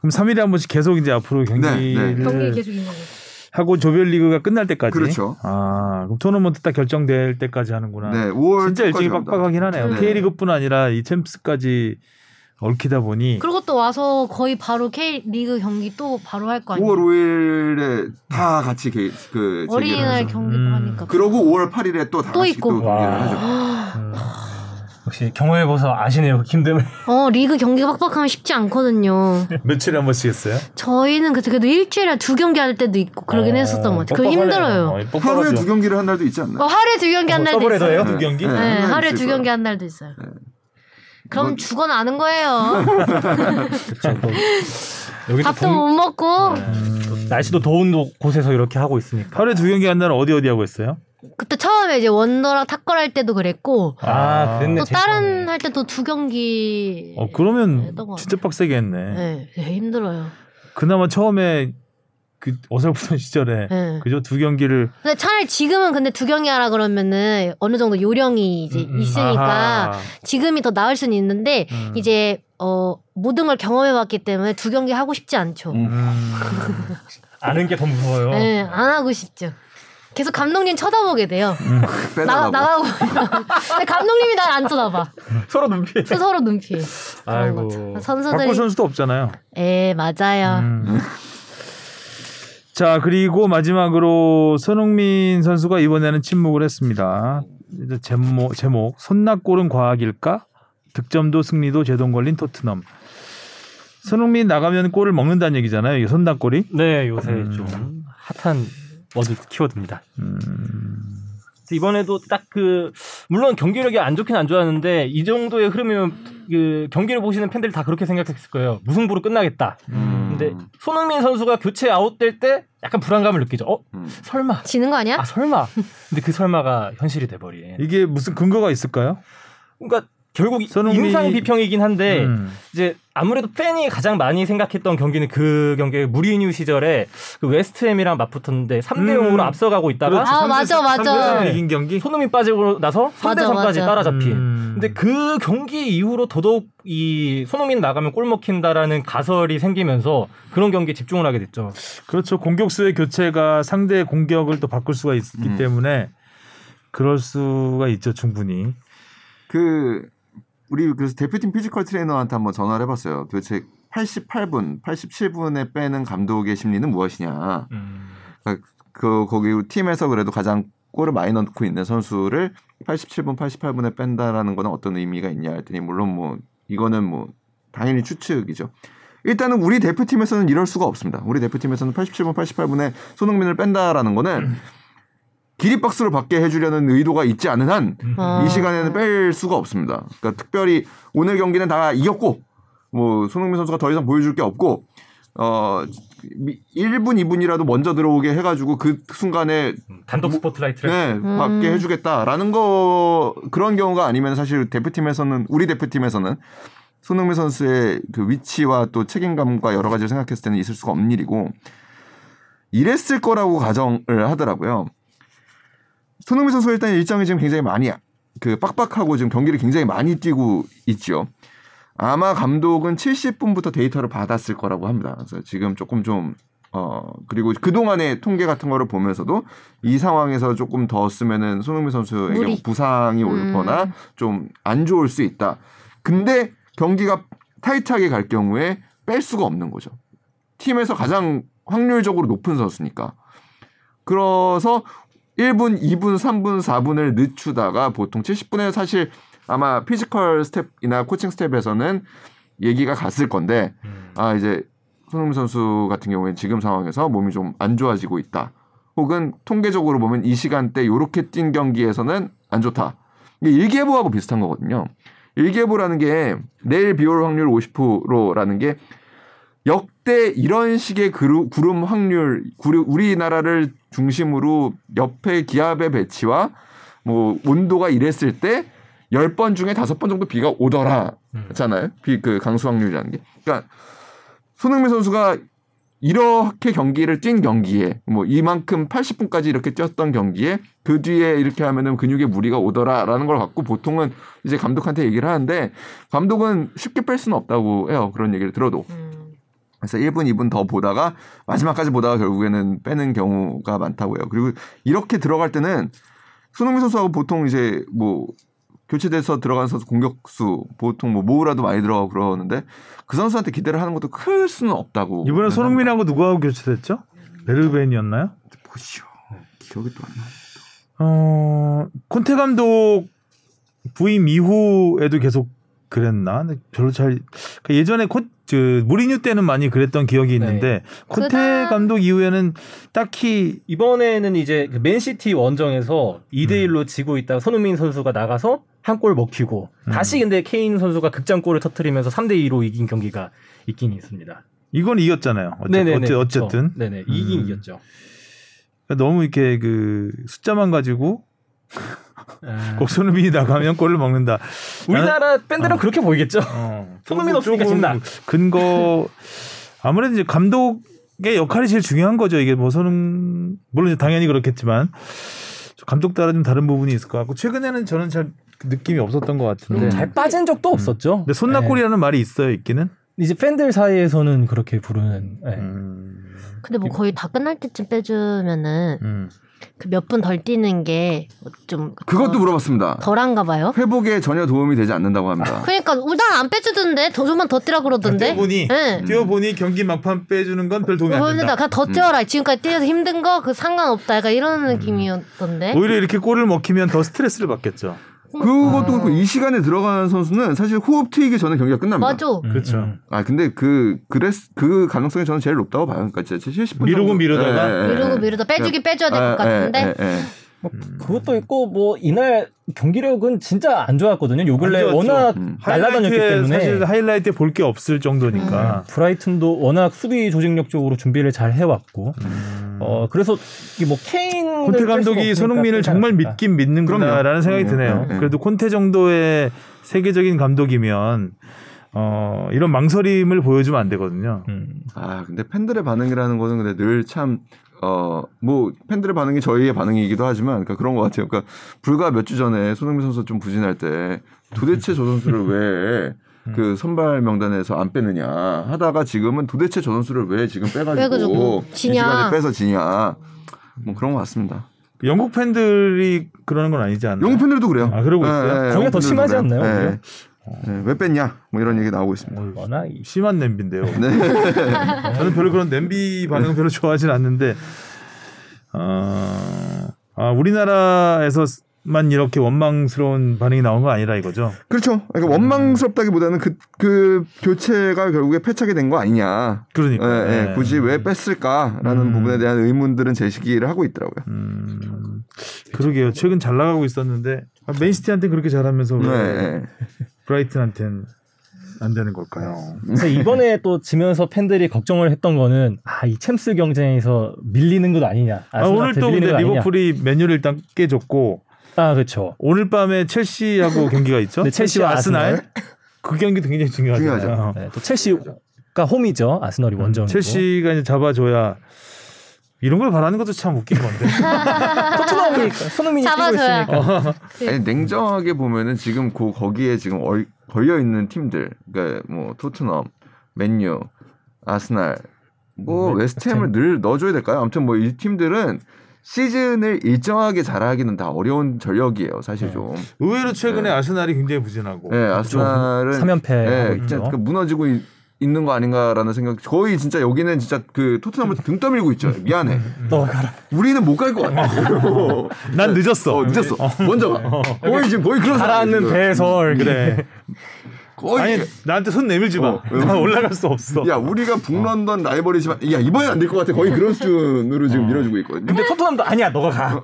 그럼 3일에 한 번씩 계속 이제 앞으로 경기를 네. 경기 계속 있는 거죠. 하고 조별리그가 끝날 때까지. 그렇죠. 아, 그럼 토너먼트 딱 결정될 때까지 하는구나. 네, 5월 진짜 일정이 빡빡하긴 하네요. 네. K리그뿐 아니라 이 챔스까지 얽히다 보니 그리고 또 와서 거의 바로 K 리그 경기 또 바로 할 거 아니에요. 5월 5일에 다 같이 게, 그 어린이날. 경기도 음. 하니까. 그러고 5월 8일에 또다또 같이 있고. 또 경기를 와. 하죠. 음. 역시 경험해봐서 아시네요. 그 힘듦을. 어 리그 경기가 빡빡하면 쉽지 않거든요. 며칠에 한 번씩 했어요? 저희는 그때 그래도 일주일에 두 경기 할 때도 있고 그러긴 어, 했었던 것 같아요. 그거 빡빡하네요. 힘들어요. 어. 하루에 두 경기를 한 날도 있지 않나요? 어, 하루에 두 경기 한 어, 날도? 있어요. 두 경기? 네. 네, 한 하루에 두. 경기 한 날도 있어요. 네. 그럼 뭐- 죽어나는 거예요. 여기 또 밥도 봄- 못 먹고 음. 날씨도 더운 곳- 곳에서 이렇게 하고 있으니까. 하루에 두 경기 한 날은 어디 어디 하고 있어요? 그때 처음에 이제 원더랑 탁걸 할 때도 그랬고 아, 그랬네. 또 다른. 할 때 또 두 경기. 어 그러면 것 진짜 빡세게 했네. 네, 힘들어요. 그나마 처음에 그 어설프던 시절에 네. 그죠 두 경기를 근데 차라리 지금은 근데 두 경기 하라 그러면은 어느 정도 요령이 이제 음, 음. 있으니까 아하. 지금이 더 나을 수는 있는데 음. 이제 어 모든 걸 경험해 봤기 때문에 두 경기 하고 싶지 않죠. 음. 음. 아는 게 더 무서워요. 네, 안 하고 싶죠. 계속 감독님 쳐다보게 돼요. 나, 빼달라고. 나가고. 근데 감독님이 날 안 쳐다봐. 서로 눈빛. 서로 눈피. 아이고. 선수들이. 바꿀 선수도 없잖아요. 에 맞아요. 음. 자 그리고 마지막으로 손흥민 선수가 이번에는 침묵을 했습니다. 이제 제목 제목 손낙골은 과학일까? 득점도 승리도 제동 걸린 토트넘. 손흥민 나가면 골을 먹는다는 얘기잖아요. 이 손낙골이. 네, 요새 음. 좀 핫한 word 키워드입니다. 음. 이번에도 딱 그 물론 경기력이 안 좋긴 안 좋았는데 이 정도의 흐름이면 그 경기를 보시는 팬들이 다 그렇게 생각했을 거예요. 무승부로 끝나겠다. 음. 근데 손흥민 선수가 교체 아웃될 때 약간 불안감을 느끼죠. 어? 음. 설마? 지는 거 아니야? 아 설마? 근데 그 설마가 현실이 돼 버린. 이게 무슨 근거가 있을까요? 그러니까 결국 손흥민이- 인상 비평이긴 한데 음. 이제 아무래도 팬이 가장 많이 생각했던 경기는 그 경기 무리뉴 시절에 그 웨스트햄이랑 맞붙었는데 3대 0으로 음. 앞서가고 있다가 그렇죠. 아, 맞아, 맞아. 3대3 이긴 경기. 손흥민 빠지고 나서 3대 맞아, 3까지 맞아. 따라잡힌. 음. 근데 그 경기 이후로 더더욱 이 손흥민 나가면 골 먹힌다라는 가설이 생기면서 그런 경기에 집중을 하게 됐죠. 그렇죠. 공격수의 교체가 상대 공격을 또 바꿀 수가 있기 음. 때문에 그럴 수가 있죠. 충분히. 그 우리 그래서 대표팀 physical 트레이너한테 한번 전화를 해봤어요. 도대체 88분, 87분에 빼는 감독의 심리는 무엇이냐. 그 거기 팀에서 그래도 가장 골을 많이 넣고 있는 선수를 87분, 88분에 뺀다라는 거는 어떤 의미가 있냐 했더니 물론 뭐 이거는 뭐 당연히 추측이죠. 일단은 우리 대표팀에서는 이럴 수가 없습니다. 우리 대표팀에서는 87분, 88분에 손흥민을 뺀다라는 거는 기립박수를 받게 해주려는 의도가 있지 않은 한이 어. 시간에는 뺄 수가 없습니다. 그러니까 특별히 오늘 경기는 다 이겼고 뭐 손흥민 선수가 더 이상 보여줄 게 없고 어 미- 1분 2분이라도 먼저 들어오게 해가지고 그 순간에 단독 스포트라이트를 네, 받게 해주겠다라는 거 그런 경우가 아니면 사실 대표팀에서는 우리 대표팀에서는 손흥민 선수의 그 위치와 또 책임감과 여러 가지를 생각했을 때는 있을 수가 없는 일이고 이랬을 거라고 가정을 하더라고요. 손흥민 선수가 일단 일정이 지금 굉장히 많이 그 빡빡하고 지금 경기를 굉장히 많이 뛰고 있죠. 아마 감독은 70분부터 데이터를 받았을 거라고 합니다. 그래서 지금 조금 좀 어, 그리고 그동안의 통계 같은 거를 보면서도 이 상황에서 조금 더 쓰면은 손흥민 선수에게 무리. 뭐 부상이 올 음. 거나 좀 안 좋을 수 있다. 근데 경기가 타이트하게 갈 경우에 뺄 수가 없는 거죠. 팀에서 가장 확률적으로 높은 선수니까. 그래서 1분, 2분, 3분, 4분을 늦추다가 보통 70분에 사실 아마 physical 스태프나 코칭 스태프에서는 얘기가 갔을 건데 아 이제 손흥민 선수 같은 경우에는 지금 상황에서 몸이 좀 안 좋아지고 있다. 혹은 통계적으로 보면 이 시간대 요렇게 뛴 경기에서는 안 좋다. 이게 일기예보하고 비슷한 거거든요. 일기예보라는 게 내일 비 올 확률 50%라는 게 역대 이런 식의 그루- 구름 확률, 구름- 우리나라를 중심으로 옆에 기압의 배치와 뭐 온도가 이랬을 때 10번 중에 5번 정도 비가 오더라 잖아요. 비 그 강수 확률이라는 게. 그러니까 손흥민 선수가 이렇게 경기를 뛴 경기에 뭐 이만큼 80분까지 이렇게 뛰었던 경기에 그 뒤에 이렇게 하면은 근육에 무리가 오더라라는 걸 갖고 보통은 이제 감독한테 얘기를 하는데 감독은 쉽게 뺄 수는 없다고 해요. 그런 얘기를 들어도. 음. 그래서 1분, 2분 더 보다가 마지막까지 보다가 결국에는 빼는 경우가 많다고요. 그리고 이렇게 들어갈 때는 손흥민 선수하고 보통 이제 뭐 교체돼서 들어가는 선수 공격수 보통 뭐 모우라도 많이 들어가고 그러는데 그 선수한테 기대를 하는 것도 클 수는 없다고. 이번에 손흥민하고 누구하고 교체됐죠? 베르벤이었나요? 보시죠. 기억이 또 안 나. 어, 콘테 감독 부임 이후에도 계속 그랬나? 별로 잘그 예전에 콘, 그 무리뉴 때는 많이 그랬던 기억이 있는데 콘테 그다음- 감독 이후에는 딱히 이번에는 이제 그 맨시티 원정에서 2대 1로 지고 있다가 손흥민 선수가 나가서 한 골 먹히고 음. 다시 근데 케인 선수가 극장골을 터트리면서 3대 2로 이긴 경기가 있긴 있습니다. 이건 이겼잖아요. 어째, 네네네. 어째, 어쨌든 그렇죠. 네네 이긴 음. 이겼죠. 너무 이렇게 그 숫자만 가지고 아, 꼭 손흥민이 나가면 골을 먹는다. 우리나라 밴드는 그렇게 보이겠죠. 어, 손흥민 없으니까 진다. 근거 아무래도 이제 감독의 역할이 제일 중요한 거죠. 이게 뭐 손흥 물론 이제 당연히 그렇겠지만 감독 따라 좀 다른 부분이 있을 것 같고 최근에는 저는 잘 느낌이 없었던 것 같은데. 음, 잘 빠진 적도 없었죠. 근데 손나골이라는 말이 있어요, 있기는. 네. 이제 팬들 사이에서는 그렇게 부르는. 네. 음, 근데 뭐 거의 다 끝날 때쯤 빼주면은 음. 그 몇 분 덜 뛰는 게 좀 그것도 물어봤습니다. 덜한가 봐요. 회복에 전혀 도움이 되지 않는다고 합니다. 그러니까 우당 안 빼주던데 더 좀만 더 뛰라 그러던데. 뛰어보니 네. 뛰어보니 경기 막판 빼주는 건 별 도움이 안 그런데 된다. 그냥 더 뛰어라. 지금까지 뛰어서 힘든 거 그 상관없다. 약간 이런 느낌이었던데. 오히려 이렇게 골을 먹히면 더 스트레스를 받겠죠. 그것도 그렇고 이 시간에 들어가는 선수는 사실 호흡 트이기 전에 경기가 끝납니다. 맞아. 음, 그렇죠. 음. 아 근데 그 그랬 그 가능성이 저는 제일 높다고 봐요. 그러니까 진짜 70분 미루고 정도- 미루다가? 예, 예, 예. 미루고 미루다 빼주긴 빼줘야 될것 예, 같은데. 예, 예, 예. 뭐 그것도 있고 뭐 이날 경기력은 진짜 안 좋았거든요. 요 근래. 워낙 음. 날라다녔기 때문에 사실 하이라이트에 볼 게 없을 정도니까. 브라이튼도 워낙 수비 조직력 적으로 준비를 잘 해왔고 음. 어 그래서 이게 뭐 케인 콘테 감독이 손흥민을 정말 믿긴 믿는구나라는 그럼요. 생각이 음, 드네요. 음, 음. 그래도 콘테 정도의 세계적인 감독이면 어, 이런 망설임을 보여주면 안 되거든요. 음. 아 근데 팬들의 반응이라는 거는 근데 늘 참 어 뭐 팬들의 반응이 저희의 반응이기도 하지만 그러니까 그런 것 같아요. 그러니까 불과 몇 주 전에 손흥민 선수 좀 부진할 때 도대체 저 선수를 왜 그 선발 명단에서 안 빼느냐 하다가 지금은 도대체 저 선수를 왜 지금 빼가지고 지냐. 시간에 빼서 지냐 뭐 그런 것 같습니다. 영국 팬들이 그러는 건 아니지 않나요? 영국 팬들도 그래요. 아, 그러고 있어요? 거기가 영국 더 팬들도 심하지 그래요. 않나요, 네. 네, 왜 뺐냐? 뭐 이런 얘기 나오고 있습니다. 어이, 워낙 이- 심한 냄비인데요. 네. 저는 별로 그런 냄비 반응 별로 좋아하진 않는데 어, 아, 우리나라에서 만 이렇게 원망스러운 반응이 나온 건 아니라 이거죠. 그렇죠. 그러니까 원망스럽다기보다는 그, 그 교체가 결국에 패착이 된 거 아니냐. 그러니까 예, 예, 예. 굳이 왜 뺐을까라는 음. 부분에 대한 의문들은 제시기를 하고 있더라고요. 음, 그러게요. 최근 잘 나가고 있었는데 아, 맨시티한테 그렇게 잘하면서 왜 네. 브라이튼한테는 안 되는 걸까요? 그래서 이번에 또 지면서 팬들이 걱정을 했던 거는 아 이 챔스 경쟁에서 밀리는 것 아니냐. 아, 오늘 또 근데. 리버풀이 맨유를 일단 깨줬고 아 그렇죠. 오늘 밤에 첼시하고 경기가 있죠. 네, 첼시와 아스날. 그 경기도 굉장히 중요하잖아요. 중요하죠. 네, 또 첼시가 홈이죠. 아스널이 원정이고. 음, 첼시가 이제 잡아줘야 이런 걸 바라는 것도 참 웃긴 건데. 토트넘이니까 손흥민이 뛰고 잡아줘야. 있으니까. 아니, 냉정하게 보면은 지금 그 거기에 지금 얼, 걸려 있는 팀들, 그러니까 뭐 토트넘, 맨유, 아스날, 뭐 음, 웨스트햄을 늘 넣어줘야 될까요? 아무튼 뭐 이 팀들은 시즌을 일정하게 잘하기는 다 어려운 전력이에요, 사실 좀. 의외로 최근에 네. 아스날이 굉장히 부진하고. 네, 아스날은 3연패 예, 하고 진짜 있죠. 그 무너지고 있, 는 거 아닌가라는 생각. 거의 진짜 여기는 진짜 그 토트넘을 등 떠밀고 있죠. 미안해. 너가 가라. 우리는 못 갈 것 같아. 난 늦었어. 어, 늦었어. 먼저 가. 거의 지금 거의 그런 가라앉는. 배설. 그래. 거의 아니 나한테 손 내밀지 마. 어. 나 올라갈 수 없어. 야 우리가 북런던 라이벌이지만 야 이번엔 안 될 것 같아 거의 그런 수준으로 지금 밀어주고 있거든요. 근데 토트넘도 아니야. 너가 가.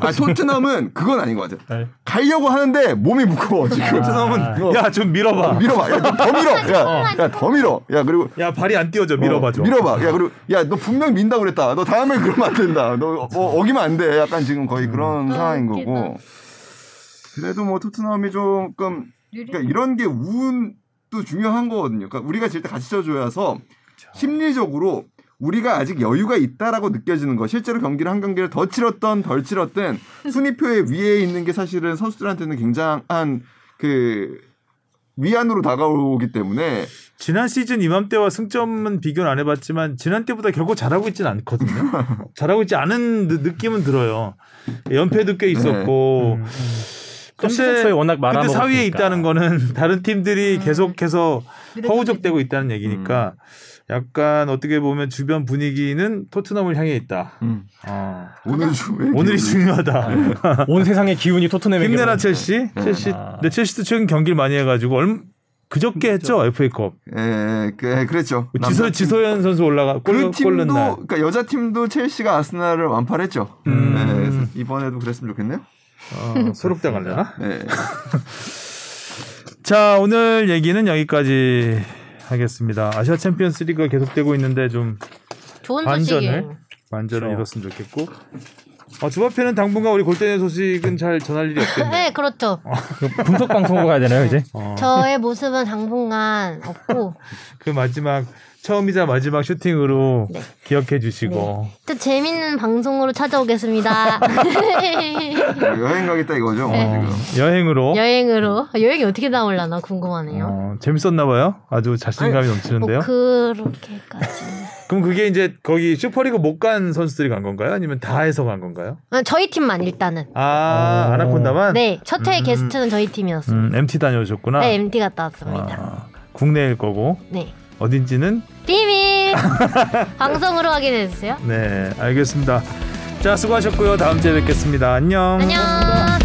아 토트넘은 그건 아닌 것 같아. 네. 가려고 하는데 몸이 무거워 지금. 토트넘은 어. 야좀 밀어봐. 밀어봐. 야너더 밀어. 야야더 밀어. 야 그리고 야 발이 안 띄워져 밀어봐 줘. 어, 밀어봐. 야 그리고 야 너 분명 민다 그랬다. 너 다음에 그러면 안 된다. 너 어, 어기면 안 돼. 약간 지금 거의 그런 상황인 웃기다. 거고. 그래도 뭐 토트넘이 조금 그러니까 이런 게 운도 중요한 거거든요. 그러니까 우리가 질 때 같이 져줘야서 심리적으로 우리가 아직 여유가 있다라고 느껴지는 거. 실제로 경기를 한 경기를 더 치렀던 덜 치렀든 순위표에 위에 있는 게 사실은 선수들한테는 굉장한 그 위안으로 다가오기 때문에 지난 시즌 이맘때와 승점은 비교는 안 해봤지만 지난 때보다 결국 잘하고 있지는 않거든요. 잘하고 있지 않은 느- 느낌은 들어요. 연패도 꽤 있었고. 또 시즌 근데 초에 워낙 근데 말아먹었으니까. 4위에 있다는 거는 다른 팀들이 계속해서 허우적대고 있다는 얘기니까 약간 어떻게 보면 주변 분위기는 토트넘을 향해 있다. 음, 어. 오늘 중 오늘이 중요하다. 온 세상의 기운이 토트넘에게 힘내라 첼시. 첼시. 아. 근데 첼시도 최근 경기를 많이 해가지고 얼 그저께 했죠 FA컵. 예, 그, 그랬죠. 지소. 지소연 선수 올라가 골그 팀도 골른 날. 그러니까 여자 팀도 첼시가 아스날을 완파했죠. 음. 네, 이번에도 그랬으면 좋겠네요. 어, 소록당할려나? 네. 자 오늘 얘기는 여기까지 하겠습니다. 아시아 챔피언스 리그가 계속되고 있는데 좀 좋은 반전을? 소식이에요. 만전을 그렇죠. 이뤘으면 좋겠고. 어, 주바페는 당분간 우리 골대의 소식은 잘 전할 일이 없겠네요. 네, 그렇죠. 분석 방송으로 가야 되나요 이제? 어, 저의 모습은 당분간 없고 그 마지막 처음이자 마지막 슈팅으로 네. 기억해 주시고 또 재밌는 방송으로 찾아오겠습니다. 여행 가겠다 이거죠. 네. 지금. 여행으로 여행으로 여행이 어떻게 나올라나 궁금하네요. 어, 재밌었나 봐요. 아주 자신감이 넘치는데요. 뭐 그렇게까지. 그럼 그게 이제 거기 슈퍼리그 못 간 선수들이 간 건가요? 아니면 다 해서 간 건가요? 아, 저희 팀만 일단은. 아 어. 아나콘다만. 네, 첫회 음. 게스트는 저희 팀이었어요. 음, MT 다녀오셨구나. 네, MT 갔다 왔습니다. 아, 국내일 거고 네. 어딘지는 비밀 방송으로 확인해 주세요. 네 알겠습니다. 자 수고하셨고요. 다음 주에 뵙겠습니다. 안녕. 안녕.